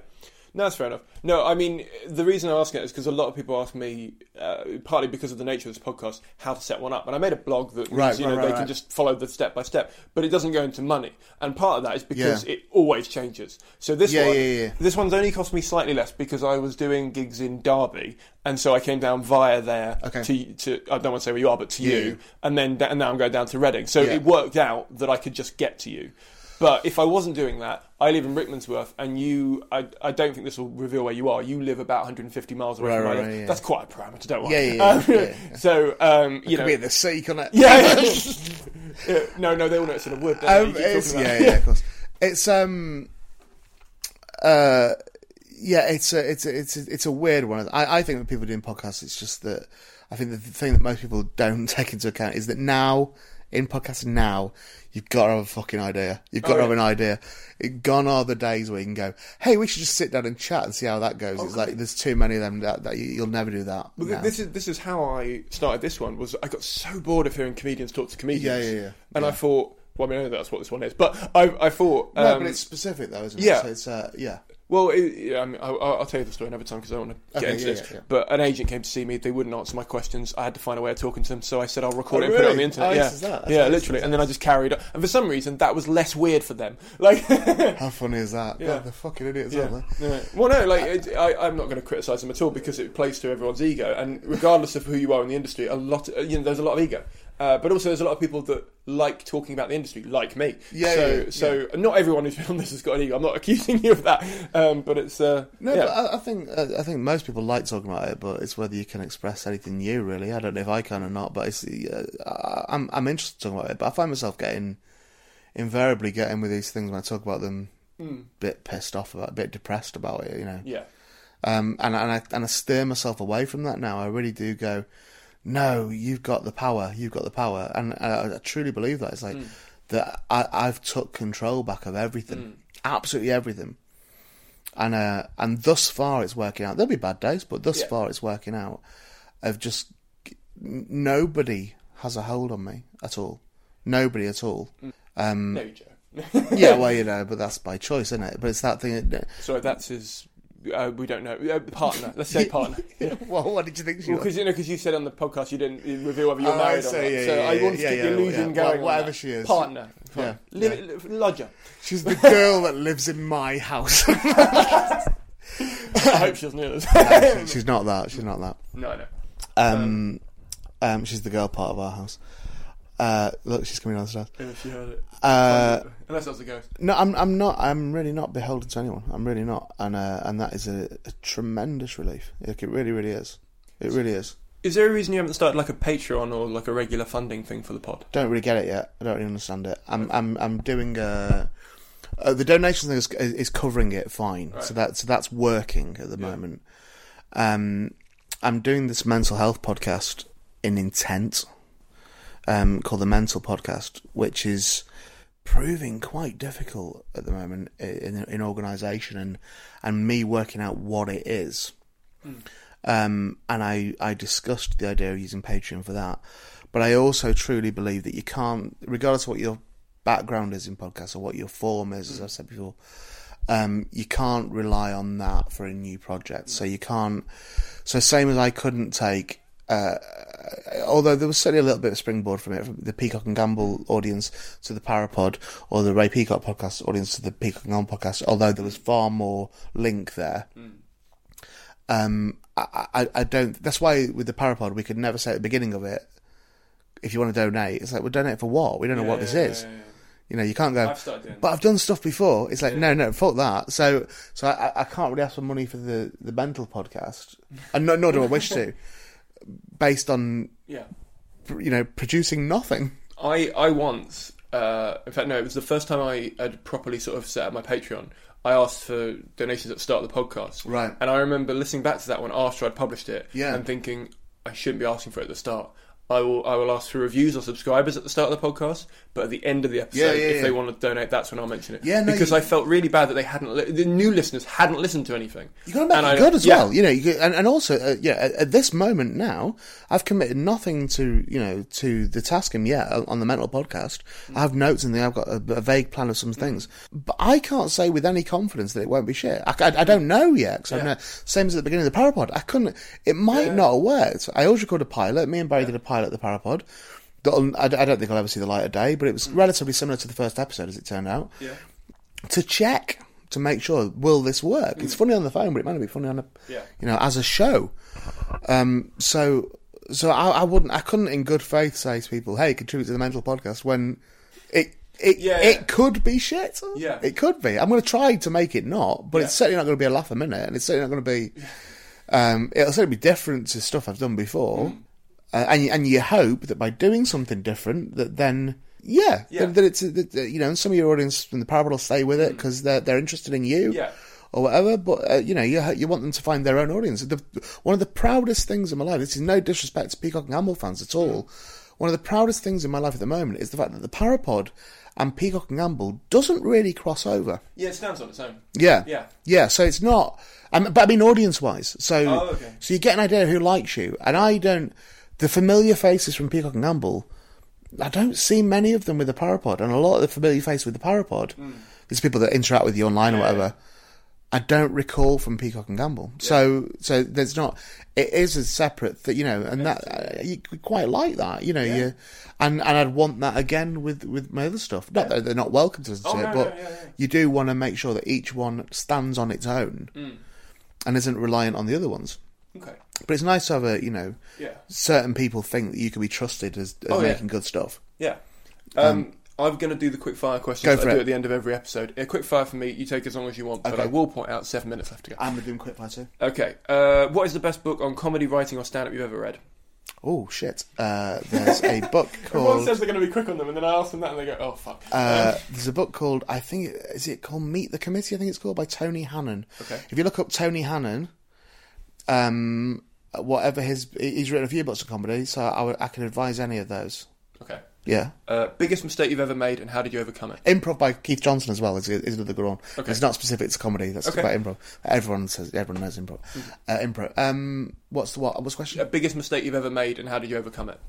No, that's fair enough. No, I mean, the reason I'm asking it is because a lot of people ask me, uh, partly because of the nature of this podcast, how to set one up. And I made a blog that means, Right, you right, know, right, they can just follow the step by step, but it doesn't go into money. And part of that is because Yeah. it always changes. So this Yeah, one, yeah, this one's only cost me slightly less because I was doing gigs in Derby, and so I came down via there Okay. to, to I don't want to say where you are, but to you, and then and now I'm going down to Reading. So it worked out that I could just get to you. But if I wasn't doing that, I live in Rickmansworth, and you, I, I don't think this will reveal where you are. You live about 150 miles away Right, from right, where I live. yeah. That's quite a parameter, don't worry. Yeah, yeah, [LAUGHS] yeah, Um, yeah, yeah. So, um, you know, be in the sea, couldn't it? yeah. [LAUGHS] Yeah, No, no, they all know it's in a wood. Um. It's, yeah, yeah, of [LAUGHS] course. It's um, uh, yeah, it's a, it's a, it's a, it's a weird one. I, I think when people doing podcasts, it's just that I think the thing that most people don't take into account is that now in podcasting now you've got to have a fucking idea. You've got Oh, to have yeah. an idea. It, gone are the days where you can go, hey, we should just sit down and chat and see how that goes. it's like there's too many of them that, that you, you'll never do that. Well, now. this is this is how I started this one. Was I got so bored of hearing comedians talk to comedians? Yeah, yeah, yeah. And I thought, well, I mean, I know that's what this one is, but I, I thought, no, um, but it's specific though, isn't it? yeah. So it's uh, yeah. Well, it, yeah, I mean, I'll, I'll tell you the story another time because I don't want to get Okay, into yeah, this. yeah, yeah. But an agent came to see me. They wouldn't answer my questions. I had to find a way of talking to them. So I said, I'll record Oh, it and put it on the internet. How yeah, that? Yeah, literally. And then I just carried on. And for some reason, that was less weird for them. [LAUGHS] Like, [LAUGHS] How funny is that? Yeah. They're fucking idiots, yeah, aren't they? Well, no, like it, I, I'm not going to criticise them at all because it plays to everyone's ego. And regardless of who you are in the industry, a lot, you know, there's a lot of ego. Uh, but also, there's a lot of people that like talking about the industry, like me. Yeah, So, yeah, yeah. so not everyone who's been on this has got an ego. I'm not [LAUGHS] accusing you of that. Um, but it's uh, No, yeah. but I, I think uh, I think most people like talking about it, but it's whether you can express anything new. Really, I don't know if I can or not, but it's uh, I- I'm I'm interested in talking about it. But I find myself getting invariably getting with these things when I talk about them, a bit pissed off about, a bit depressed about it. You know, yeah. um, and and I and I steer myself away from that now. I really do go, no, you've got the power, you've got the power, and I, I truly believe that. It's like Hmm. that I, I've took control back of everything, absolutely everything, and uh, and thus far it's working out. There'll be bad days, but thus Yeah. far it's working out. Of just nobody has a hold on me at all, nobody at all. Um, No, Joe. yeah, [LAUGHS] well, you know, but that's by choice, isn't it? But it's that thing. that- Sorry, that's his. Uh, we don't know uh, partner. Let's say partner. [LAUGHS] Yeah. well, what did you think? She Well, was? because you know, because you said on the podcast you didn't reveal whether you're Oh, married I or not. yeah, so yeah, I yeah, wanted to yeah, keep yeah, the illusion yeah, going. on whatever she is. partner. Yeah, lodger. She's [LAUGHS] the girl that lives in my house. [LAUGHS] I hope she doesn't hear this. she's not that. She's not that. no, no. Um, um, she's the girl part of our house. Uh, look, she's coming downstairs. If she heard it. Uh, Unless that was a ghost. no, I'm. I'm not. I'm really not beholden to anyone. I'm really not, and uh, and that is a, a tremendous relief. Like, it really, really is. It really is. Is there a reason you haven't started like a Patreon or like a regular funding thing for the pod? Don't really get it yet. I don't really understand it. I'm. I'm. I'm doing. Uh, uh, the donation thing is, is covering it fine. So that so that's working at the moment. Um, I'm doing this mental health podcast in intent, um, called the Mental Podcast, which is proving quite difficult at the moment in in organisation and and me working out what it is. Um, and I, I discussed the idea of using Patreon for that. But I also truly believe that you can't, regardless of what your background is in podcasts or what your form is, as I've said before, um, you can't rely on that for a new project. So you can't. So same as I couldn't take. Uh, although there was certainly a little bit of springboard from it, from the Peacock and Gamble audience to the Parapod, or the Ray Peacock podcast audience to the Peacock and Gamble podcast. Although there was far more link there. Um, I, I, I don't. That's why with the Parapod, we could never say at the beginning of it, if you want to donate, it's like, well, donate for what? We don't know what this is. You know, you can't go. I've but I've done stuff before. It's like, no, no, fuck that. So, so I, I can't really ask for money for the the mental podcast, and no, nor do I wish to, [LAUGHS] based on Yeah. you know producing nothing. I I once, uh, in fact, no, it was the first time I had properly sort of set up my Patreon. I asked for donations at the start of the podcast, Right. And I remember listening back to that one after I'd published it, Yeah. and thinking I shouldn't be asking for it at the start. I will I will ask for reviews or subscribers at the start of the podcast, but at the end of the episode, Yeah, yeah, if yeah. they want to donate, that's when I'll mention it. Yeah, no, because you- I felt really bad that they hadn't, li- the new listeners hadn't listened to anything. You got to make And it I- good as yeah. well, you know. You, could- and, and also, uh, yeah, at, at this moment now, I've committed nothing to you know to the tasking yet on the mental podcast. I have notes and I've got a, a vague plan of some things, but I can't say with any confidence that it won't be shit. I, I, I don't know yet. 'cause I've Yeah. no, same as at the beginning of the Parapod, I couldn't. It might not have worked. I always recorded a pilot. Me and Barry did a pilot the Parapod. I, I don't think I'll ever see the light of day, but it was relatively similar to the first episode, as it turned out Yeah. to check to make sure will this work. It's funny on the phone, but it might not be funny on a Mm. Yeah. you know as a show. Um, so so I, I wouldn't I couldn't in good faith say to people, hey, contribute to the mental podcast when it it Yeah, it yeah. could be shit. Yeah. it could be. I'm going to try to make it not, but Yeah. it's certainly not going to be a laugh a minute, and it's certainly not going to be. Um, it'll certainly be different to stuff I've done before, Mm. Uh, and you- and you hope that by doing something different, that then yeah, Yeah. That, that it's that, you know, some of your audience from the Parapod will stay with it because they're they're interested in you, Mm. Yeah. or whatever. But uh, you know, you you want them to find their own audience. The, one of the proudest things in my life. This is no disrespect to Peacock and Gamble fans at all. One of the proudest things in my life at the moment is the fact that the Parapod and Peacock and Gamble doesn't really cross over. Yeah, it stands on its own. Yeah, Yeah. yeah. So it's not, um, but I mean audience wise. So, Oh, okay. so you get an idea of who likes you, and I don't. The familiar faces from Peacock and Gamble, I don't see many of them with the Parapod, and a lot of the familiar faces with the Parapod, these people that interact with you online or whatever. I don't recall from Peacock and Gamble. So, so there's not. It is a separate, th- you know, and that uh, you quite like that, you know. You, and and I'd want that again with with my other stuff. Not that they're not welcome to listen Oh, to no, it, no, but yeah, yeah. you do want to make sure that each one stands on its own Mm. and isn't reliant on the other ones. Okay. But it's nice to have a, you know, Yeah. certain people think that you can be trusted as, as Oh, yeah. making good stuff. Yeah. Um, I'm going to do the quick fire questions Go that for I do it. at the end of every episode. A quick fire for me, you take as long as you want, but Okay. I will point out seven minutes left to go. I'm doing quick fire too. Okay. Uh, what is the best book on comedy writing or stand up you've ever read? Oh shit! Uh, there's a [LAUGHS] book called Everyone says they're going to be quick on them, and then I ask them that, and they go, "Oh fuck." Uh, Um, there's a book called I think is it called Meet the Committee? I think it's called by Tony Hannon. Okay. If you look up Tony Hannon, um, whatever his he's written a few books of comedy, so I, would, I can advise any of those. okay. Yeah. Uh, biggest mistake you've ever made, and how did you overcome it? Improv by Keith Johnstone as well is, is another good one. Okay. It's not specific to comedy. That's Okay. Mm-hmm. about improv. Everyone says everyone knows improv. Uh, improv. Um, what's the what? What's the question? Uh, biggest mistake you've ever made, and how did you overcome it?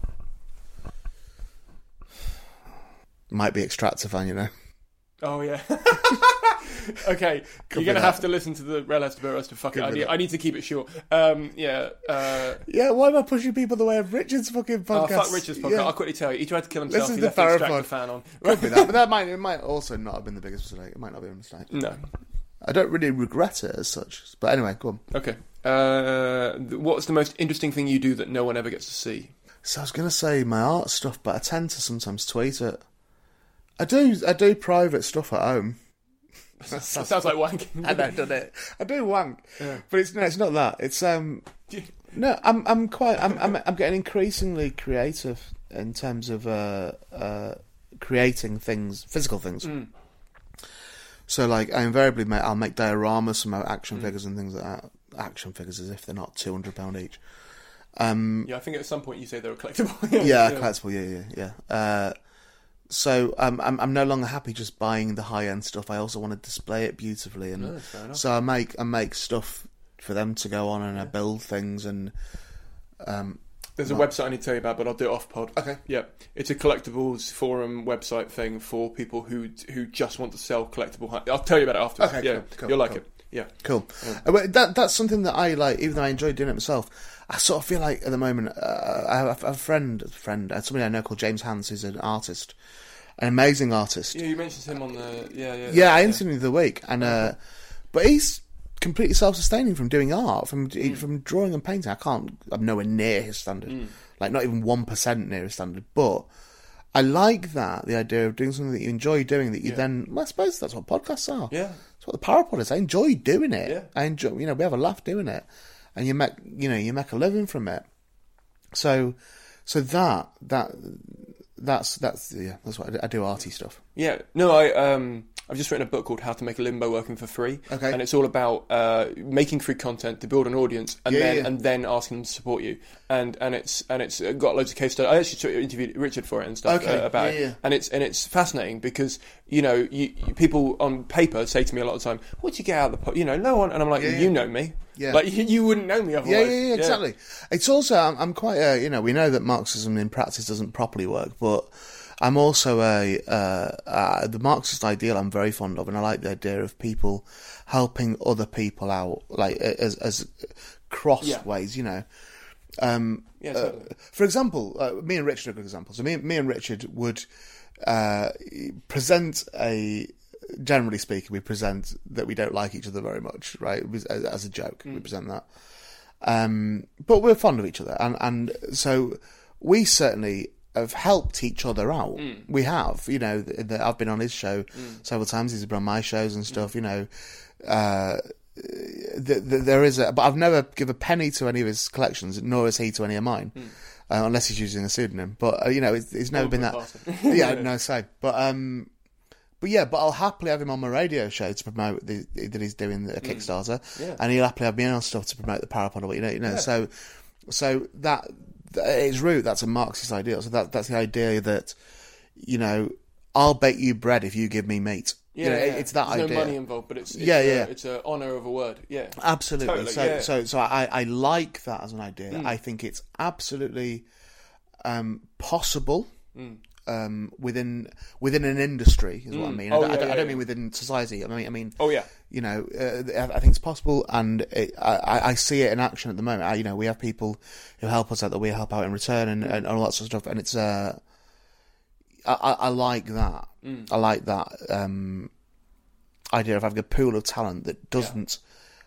Might be extractive, you know. Oh yeah. [LAUGHS] [LAUGHS] okay, you're gonna that. have to listen to the Burrows to fuck Could it. I be need, that. I need to keep it short. Um, yeah. Uh, Yeah, why am I pushing people the way of Richard's fucking oh, podcast? fuck Richard's podcast. Yeah. I'll quickly tell you. He tried to kill himself. This is he the left the fan on. Could be that, but that might it might also not have been the biggest mistake. It might not be a mistake. No. I don't really regret it as such. But anyway, go on. Okay. Uh, what's the most interesting thing you do that no one ever gets to see? So I was going to say my art stuff, but I tend to sometimes tweet it. I do. I do private stuff at home. [LAUGHS] That sounds like wanking. [LAUGHS] I know, done it. I do wank, but it's no, it's not that. It's um, no, I'm I'm quite I'm I'm, I'm getting increasingly creative in terms of uh uh creating things, physical things. Mm. So like I invariably make I'll make dioramas from my action figures and things like that. Action figures as if they're not two hundred pound each. Um, Yeah, I think at some point you say they were collectible. [LAUGHS] yeah, collectible. Yeah, yeah, yeah. Uh, so um, I'm I'm no longer happy just buying the high end stuff. I also want to display it beautifully, and No, that's fair enough. so I make I make stuff for them to go on, and I build things, and um, There's a well- website I need to tell you about, but I'll do it off pod. Okay. Yeah, it's a collectibles forum website thing for people who who just want to sell collectible. hi- I'll tell you about it after. Okay, yeah, cool, cool, you'll like cool. it. Yeah. Cool. Uh, but that that's something that I like, even though I enjoy doing it myself. I sort of feel like at the moment uh, I have a friend, a friend, uh, somebody I know called James Hans, who's an artist, an amazing artist. Yeah, you mentioned him on the. Yeah, yeah. Yeah, I interviewed him the week, and uh, but he's completely self-sustaining from doing art, from Mm. from drawing and painting. I can't. I'm nowhere near his standard, Mm. like not even one percent near his standard. But I like that the idea of doing something that you enjoy doing. That you Yeah. then, well, I suppose that's what podcasts are. Yeah. That's what the Parapod is. I enjoy doing it. Yeah. I enjoy. You know, we have a laugh doing it, and you make you know you make a living from it. So, so that that that's that's yeah that's what I do, I do arty stuff. Yeah, no, I um, I've just written a book called How to Make a Limbo Working for Free. Okay. and it's all about uh, making free content to build an audience, and Yeah, then yeah. and then asking them to support you. And and it's and it's got loads of case studies. I actually interviewed Richard for it and stuff Okay, uh, about yeah, it. And it's and it's fascinating because you know you, you- people on paper say to me a lot of the time, "What do you get out of the po-? you know no one?" And I'm like. "You know me." Yeah. Like you, you wouldn't know me otherwise. Yeah, yeah, yeah, exactly. It's also I'm, I'm quite uh, you know we know that Marxism in practice doesn't properly work, but I'm also a uh, uh, the Marxist ideal I'm very fond of, and I like the idea of people helping other people out, like as as cross Yeah. ways, you know. Um, Yeah, uh, for example, uh, me and Richard are good examples. So me, me and Richard would uh, present a. Generally speaking, we present that we don't like each other very much, right? As, as a joke, we present that. Um, but we're fond of each other, and and so we certainly have helped each other out. Mm. We have, you know. th- th- I've been on his show several times. He's been on my shows and stuff. Mm. You know, uh, th- th- there is a, but I've never give a penny to any of his collections, nor has he to any of mine. Uh, unless he's using a pseudonym, but uh, you know, it's, it's never been that. [LAUGHS] [LAUGHS] yeah, no, so, but um, but yeah, but I'll happily have him on my radio show to promote the, that he's doing the Kickstarter, Yeah. and he'll happily have me on stuff to promote the Parapod. or what You know, you know. So, so that, that at its root, that's a Marxist ideal. So that that's the idea that, you know, I'll bake you bread if you give me meat. Yeah, you know, yeah. it's that There's idea. no money involved, but it's, it's Yeah, a, yeah. it's an honour of a word. Yeah, Absolutely. Totally, so, yeah. so, so I, I like that as an idea. Mm. I think it's absolutely um, possible Mm. Um, within within an industry. Is what I Mm. mean. Oh, I, don't- I yeah, I don't yeah. mean within society. I mean, I mean. Oh, yeah. You know, uh, I I think it's possible, and it, I, see it in action at the moment. I, you know, we have people who help us out that we help out in return, and, and all that sort of stuff. And it's uh, I, I, I like that. Mm. I like that um, idea of having a pool of talent that doesn't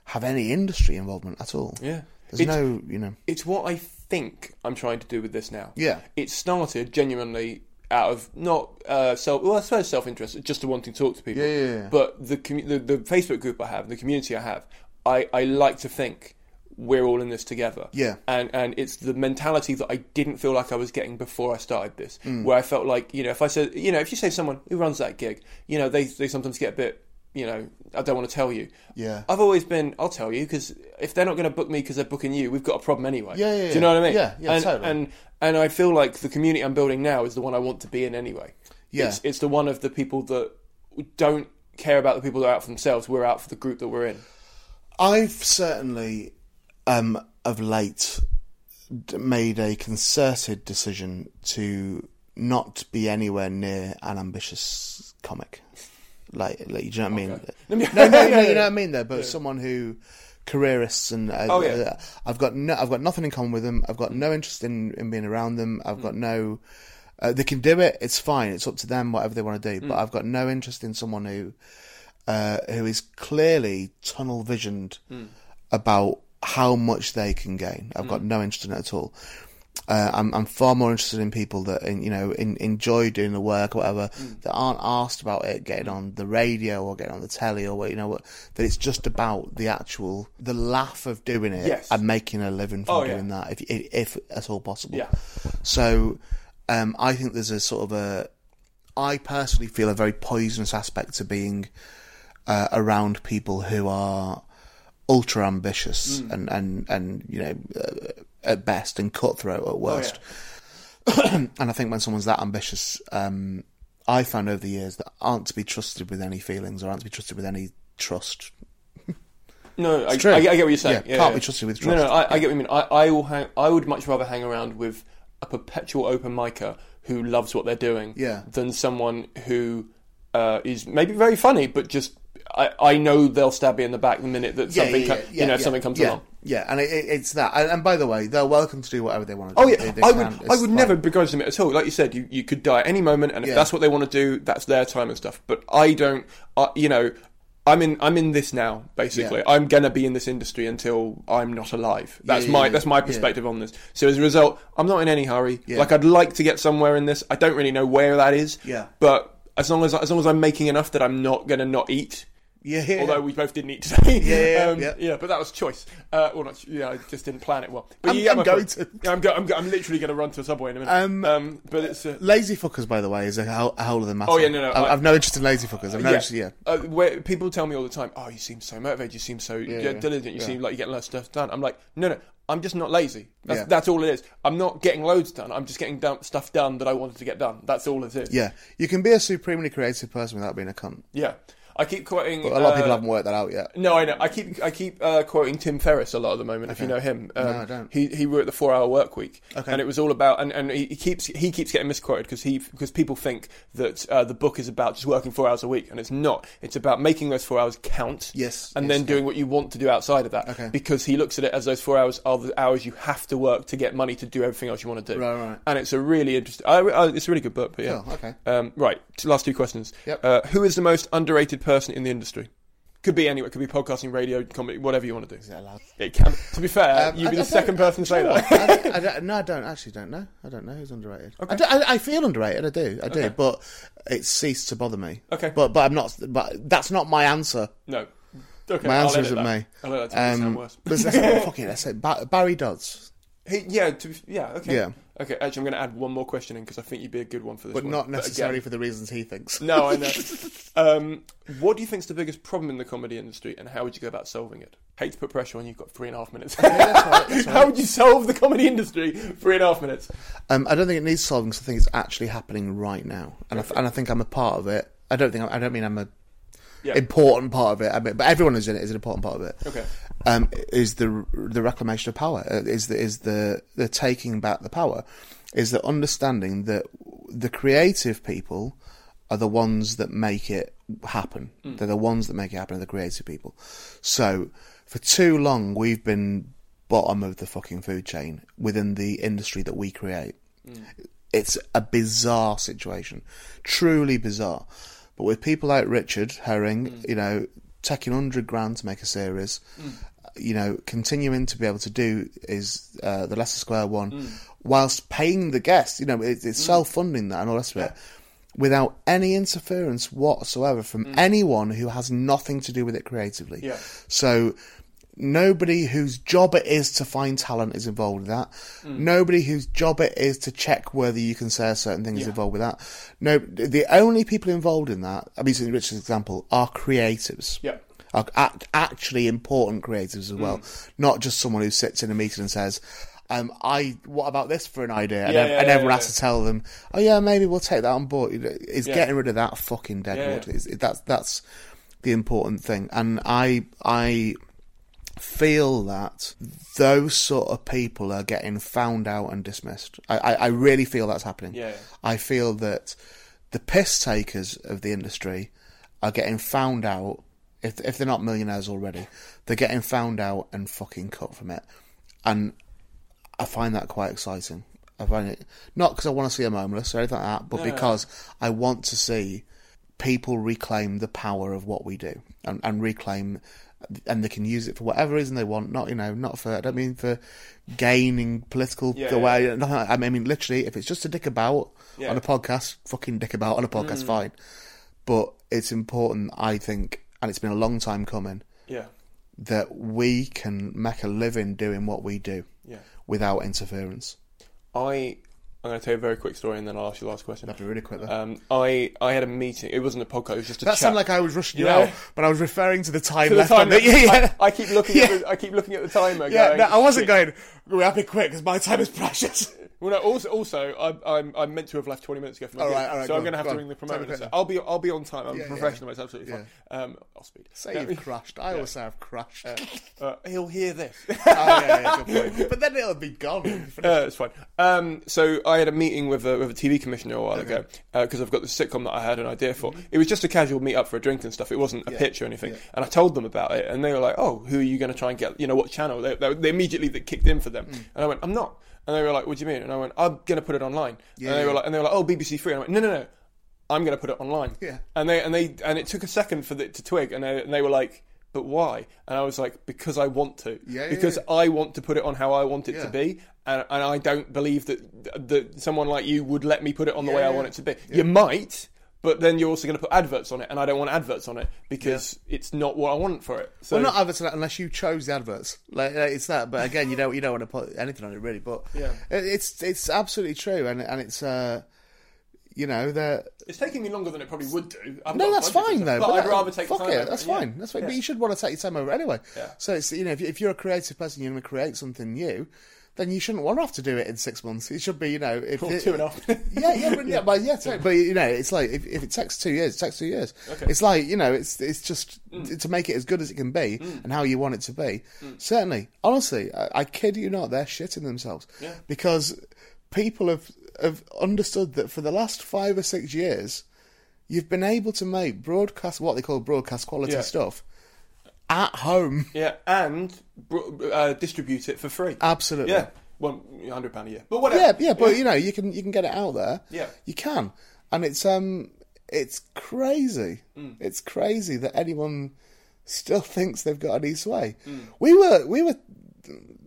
have any industry involvement at all. Yeah. There's It's- no, you know. It's what I think I'm trying to do with this now. Yeah. It started genuinely out of not uh, self, well, I suppose self-interest, just to wanting to talk to people. Yeah, yeah, yeah. But the, commu- the the Facebook group I have, the community I have, I, I like to think we're all in this together. Yeah. And and it's the mentality that I didn't feel like I was getting before I started this, Mm. where I felt like you know if I said you know if you say someone who runs that gig, you know they they sometimes get a bit. You know, I don't want to tell you. Yeah. I've always been. I'll tell you because if they're not going to book me because they're booking you, we've got a problem anyway. Yeah, yeah, Do you know what I mean? yeah. Yeah, and, totally. And and I feel like the community I'm building now is the one I want to be in anyway. Yeah. It's, it's the one of the people that don't care about the people that are out for themselves. We're out for the group that we're in. I've certainly, um, of late, made a concerted decision to not be anywhere near an ambitious comic. Like, like you know what I mean? Okay. No, [LAUGHS] no, Yeah, no, you know what I mean. Though, but someone who careerists and uh, Oh, yeah. uh, I've got no, I've got nothing in common with them. I've got no interest in, in being around them. I've Mm. got no. Uh, they can do it. It's fine. It's up to them. Whatever they want to do. But Mm. I've got no interest in someone who uh, who is clearly tunnel visioned Mm. about how much they can gain. I've got no interest in it at all. Uh, I'm, I'm far more interested in people that you know in, enjoy doing the work or whatever that aren't asked about it getting on the radio or getting on the telly or what you know what that it's just about the actual the laugh of doing it Yes. and making a living from Oh, yeah. doing that if, if if at all possible. Yeah. So um, I think there's a sort of a I personally feel a very poisonous aspect to being uh, around people who are ultra ambitious Mm. and, and, and you know uh, at best and cutthroat Oh, at worst. [CLEARS THROAT] and I think when someone's that ambitious, um, I found over the years that aren't to be trusted with any feelings or aren't to be trusted with any trust. No, I. I, I get what you're saying. Yeah, can't be trusted with trust. No, no. I, I get what you mean. I, I will hang, I would much rather hang around with a perpetual open micer who loves what they're doing Yeah. than someone who uh, is maybe very funny, but just I, I know they'll stab me in the back the minute that something co- you know something comes yeah, along. Yeah, and it, it, it's that. And, and by the way, they're welcome to do whatever they want to oh, do. Oh yeah, They- they I would. I would never begrudge them it at all. Like you said, you, you could die at any moment, and if Yeah. that's what they want to do, that's their time and stuff. But I don't. You know, I'm in. I'm in this now. Basically, Yeah. I'm gonna be in this industry until I'm not alive. That's yeah, my. yeah, that's my yeah. perspective on this. So as a result, I'm not in any hurry. Yeah. Like I'd like to get somewhere in this. I don't really know where that is. Yeah. But as long as as long as I'm making enough that I'm not gonna not eat. Yeah, yeah. Although we both didn't eat today. [LAUGHS] Yeah, um, yeah. yeah, but that was choice. Uh, well, not, yeah, I just didn't plan it well. But I'm- you get I'm going to. I'm, go- I'm, go- I'm literally going to run to a subway in a minute. Um, Um, but it's. Uh, Lazy fuckers, by the way, is a whole, a whole other matter. Oh, yeah, no, no, I, I've no interest in lazy fuckers. I've no interest. Yeah, Uh, where people tell me all the time, "Oh, you seem so motivated. You seem so yeah. diligent. You Yeah. seem like you get loads of stuff done." I'm like, no, no, I'm just not lazy. That's, Yeah. that's all it is. I'm not getting loads done. I'm just getting done, stuff done that I wanted to get done. That's all it is. yeah. You can be a supremely creative person without being a cunt. Yeah. I keep quoting. But a lot of people uh, haven't worked that out yet. No, I know. I keep I keep uh, quoting Tim Ferriss a lot at the moment. If you know him, um, No, I don't. He he wrote the Four Hour Work Week, Okay. and it was all about and, and he he keeps he keeps getting misquoted because he because people think that uh, the book is about just working four hours a week, and it's not. It's about making those four hours count. Yes, and yes, then doing what you want to do outside of that. Okay. Because he looks at it as those four hours are the hours you have to work to get money to do everything else you want to do. Right, right. And it's a really interesting. I, I, it's a really good book. But yeah. Cool, okay. Um, right. Last two questions. Yep. Uh, who is the most underrated person in the industry? Could be anywhere. Could be podcasting, radio, comedy, whatever you want to do. It can. To be fair, Um, you'd I- be the second don't- person to say do you know that. I, [LAUGHS] I don't- no, I don't actually don't know. I don't know who's underrated. I, do, I, I feel underrated. I do. I do. Okay. But it's ceased to bother me. Okay. But but I'm not. But that's not my answer. no. Okay, my I'll answer edit isn't that. me. I'll let that to make it sound Um, worse. [LAUGHS] fuck it, let's say Ba- Barry Dodds, He, yeah, to, be- yeah, okay. Yeah. Okay, actually, I'm going to add one more question in because I think you'd be a good one for this but one. not necessarily again- for the reasons he thinks. No, I know. [LAUGHS] um, what do you think is the biggest problem in the comedy industry, and how would you go about solving it? Hate to put pressure on you. You've got three and a half minutes. [LAUGHS] that's right, that's all How would you solve the comedy industry? Three and a half minutes. Um, I don't think it needs solving. 'cause I think it's actually happening right now, and I, and I think I'm a part of it. I don't think I don't mean I'm a Yeah. important part of it. I mean, but everyone who's in it is an important part of it. Okay. Um, is the the reclamation of power? Uh, Is the is the the taking back the power? Is the understanding that the creative people are the ones that make it happen. They're the ones that make it happen. Are the creative people. So for too long, we've been bottom of the fucking food chain within the industry that we create. It's a bizarre situation, truly bizarre. But with people like Richard Herring, mm. you know, taking hundred grand to make a series, mm. you know, continuing to be able to do is uh, the Leicester Square one, mm. whilst paying the guests. You know, it, it's self-funding that and all the rest of it, without any interference whatsoever from anyone who has nothing to do with it creatively. Yeah. So nobody whose job it is to find talent is involved with that. Nobody whose job it is to check whether you can say a certain thing is Yeah. involved with that. No, the only people involved in that, I'm using Richard's example, are creatives. Yeah. Are act- actually important creatives as well, not just someone who sits in a meeting and says. Um, I what about this for an idea? And, Yeah, ev- yeah, and everyone yeah. has to tell them, oh yeah, maybe we'll take that on board. It's getting rid of that fucking deadwood. Yeah, yeah. It's, it, that's that's the important thing. And I I feel that those sort of people are getting found out and dismissed. I, I, I really feel that's happening. Yeah. I feel that the piss takers of the industry are getting found out. If if they're not millionaires already, they're getting found out and fucking cut from it. And I find that quite exciting. I find it not because I want to see them homeless or anything like that, but because I want to see people reclaim the power of what we do and, and reclaim, and they can use it for whatever reason they want. Not you know, not for I don't mean for gaining political Yeah. Nothing like, I mean, literally, if it's just a dick about Yeah. on a podcast, fucking dick about on a podcast, mm. fine. But it's important, I think, and it's been a long time coming Yeah. that we can make a living doing what we do Yeah. without interference. I I'm going to tell you a very quick story, and then I'll ask you the last question. That'd be really quick. Though. Um, I I had a meeting. It wasn't a podcast. It was just a that chat. sounded like I was rushing you Yeah. out, but I was referring to the time To left the. Yeah, [LAUGHS] yeah. I, I keep looking. At the, I keep looking at the timer. yeah, going, no, I wasn't going. We have to be quick because my time is precious. Well, no. Also, also, I, I'm I'm meant to have left 20 minutes ago. For my All gig, right, all right, so go I'm on, going to have go to on. ring the Tell promoter. me and say, quickly. I'll be I'll be on time. I'm Yeah, a yeah, professional. It's absolutely fine. Um, I'll speed. Say you've crashed. I always say I've crashed. uh, he'll hear this. [LAUGHS] oh, yeah, yeah, good point. But then it'll be gone. [LAUGHS] Uh, it's fine. Um, so I had a meeting with a, with a TV commissioner a while ago because I've got this sitcom that I had an idea for. Mm-hmm. It was just a casual meet up for a drink and stuff. It wasn't a pitch or anything. And I told them about it, and they were like, "Oh, who are you going to try and get? You know, what channel?" They, they, they immediately that kicked in for them, Mm. and I went, "I'm not." And they were like, "What do you mean?" And I went, "I'm going to put it online." Yeah, and they were like, "And they were like, oh, BBC Three." And I went, "No, no, no." I'm going to put it online. Yeah. And they and they and it took a second for the, to twig, and they, and they were like, "But why?" And I was like, "Because I want to. Yeah, because yeah. I want to put it on how I want it to be, and, and I don't believe that that someone like you would let me put it on the way I want it to be. You might, but then you're also going to put adverts on it, and I don't want adverts on it because it's not what I want for it. So well, not adverts on it unless you chose the adverts. Like, like, it's that. But again, you don't you don't want to put anything on it really. But Yeah. it's it's absolutely true, and and it's uh, you know the it's taking me longer than it probably would do. I've no, that's fine though. But, I'd that- rather take fuck time. it. over That's Yeah. fine. That's fine. Yeah. But you should want to take your time over anyway. Yeah. So it's you know if, if you're a creative person, you're going to create something new. Then you shouldn't want to have to do it in six months. It should be, you know, if Or it- two and a [LAUGHS] half. yeah, yeah, but yeah, but yeah, totally. but you know, it's like if, if it takes two years, it takes two years. Okay. It's like you know, it's it's just mm. to make it as good as it can be mm. and how you want it to be. Mm. Certainly, honestly, I, I kid you not, they're shitting themselves Yeah. because people have have understood that for the last five or six years, you've been able to make broadcast what they call broadcast quality Yeah. stuff at home. Yeah, and uh, distribute it for free. Absolutely. Yeah, one hundred pound a year, but whatever. Yeah, yeah, but you know, you can you can get it out there. Yeah. you can, and it's um, it's crazy. Mm. It's crazy that anyone still [LAUGHS] thinks they've got any sway. We were we were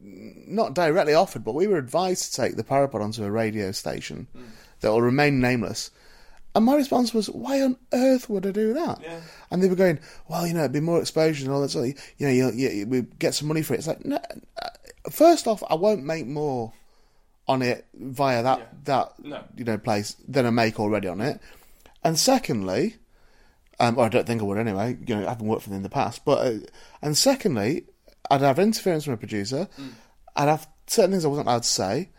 not directly offered, but we were advised to take the Parapod onto a radio station that will remain nameless. And my response was, "Why on earth would I do that?" And they were going, "Well, you know, it'd be more exposure and all that sort of. You know, you, you, we get some money for it." It's like, no, uh, first off, I won't make more on it via that that you know place than I make already on it. And secondly, um, or I don't think I would anyway. You know, I haven't worked for them in the past. But uh, and secondly, I'd have interference from a producer. I'd have certain things I wasn't allowed to say,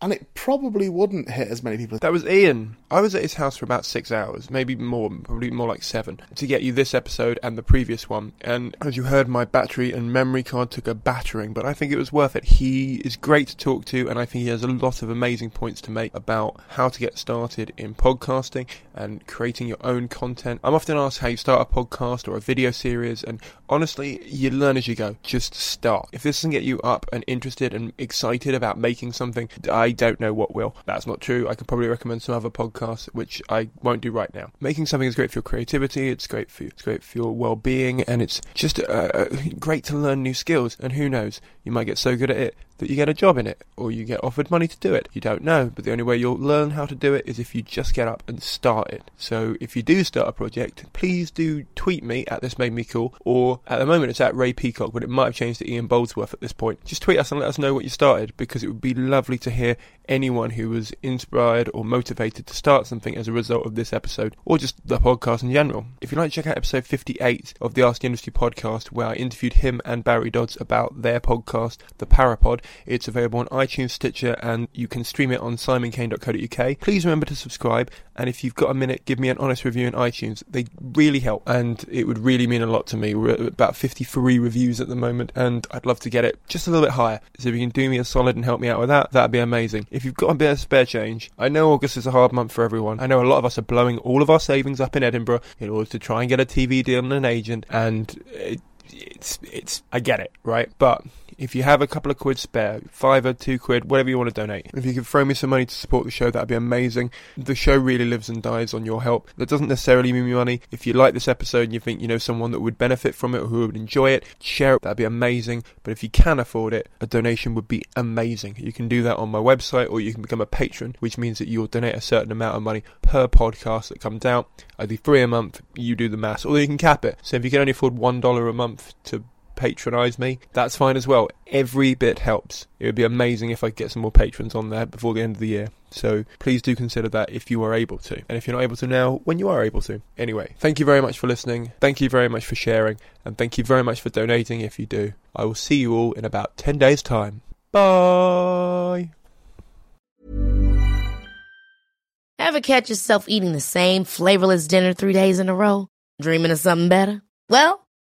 and it probably wouldn't hit as many people. That was Ian. I was at his house for about six hours, maybe more, probably more like seven, to get you this episode and the previous one. And as you heard, my battery and memory card took a battering, but I think it was worth it. He is great to talk to, and I think he has a lot of amazing points to make about how to get started in podcasting and creating your own content. I'm often asked how you start a podcast or a video series, and honestly, you learn as you go. Just start. If this doesn't get you up and interested and excited about making something, I don't know what will. That's not true. I could probably recommend some other podcasts, which I won't do right now. Making something is great for your creativity. It's great for you. It's great for your well-being, and it's just uh, uh, great to learn new skills. And who knows, you might get so good at it that you get a job in it, or you get offered money to do it. You don't know, but the only way you'll learn how to do it is if you just get up and start it. So if you do start a project, please do tweet me at this made me cool, or at the moment it's at Ray Peacock, but it might have changed to Ian Boldsworth at this point. Just tweet us and let us know what you started, because it would be lovely to hear anyone who was inspired or motivated to start something as a result of this episode, or just the podcast in general. If you'd like to check out episode 58 of the Ask the Industry podcast, where I interviewed him and Barry Dodds about their podcast, The Parapod, it's available on iTunes, Stitcher, and you can stream it on simoncaine.co.uk. Please remember to subscribe, and if you've got a minute, give me an honest review in iTunes. They really help, and it would really mean a lot to me. We're at about 53 reviews at the moment, and I'd love to get it just a little bit higher. So if you can do me a solid and help me out with that, that'd be amazing. If you've got a bit of spare change, I know August is a hard month for everyone. I know a lot of us are blowing all of our savings up in Edinburgh in order to try and get a TV deal and an agent, and it, it's it's I get it, right? But if you have a couple of quid spare, five or two quid, whatever you want to donate, if you could throw me some money to support the show, that'd be amazing. The show really lives and dies on your help. That doesn't necessarily mean money. If you like this episode and you think you know someone that would benefit from it or who would enjoy it, share it. That'd be amazing. But if you can afford it, a donation would be amazing. You can do that on my website or you can become a patron, which means that you'll donate a certain amount of money per podcast that comes out. I do three a month, you do the maths, or you can cap it. So if you can only afford one dollar a month to patronize me, that's fine as well. Every bit helps. It would be amazing if I could get some more patrons on there before the end of the year. So please do consider that if you are able to. And if you're not able to now, when you are able to. Anyway, thank you very much for listening. Thank you very much for sharing. And thank you very much for donating if you do. I will see you all in about 10 days' time. Bye. Ever catch yourself eating the same flavorless dinner three days in a row? Dreaming of something better? Well,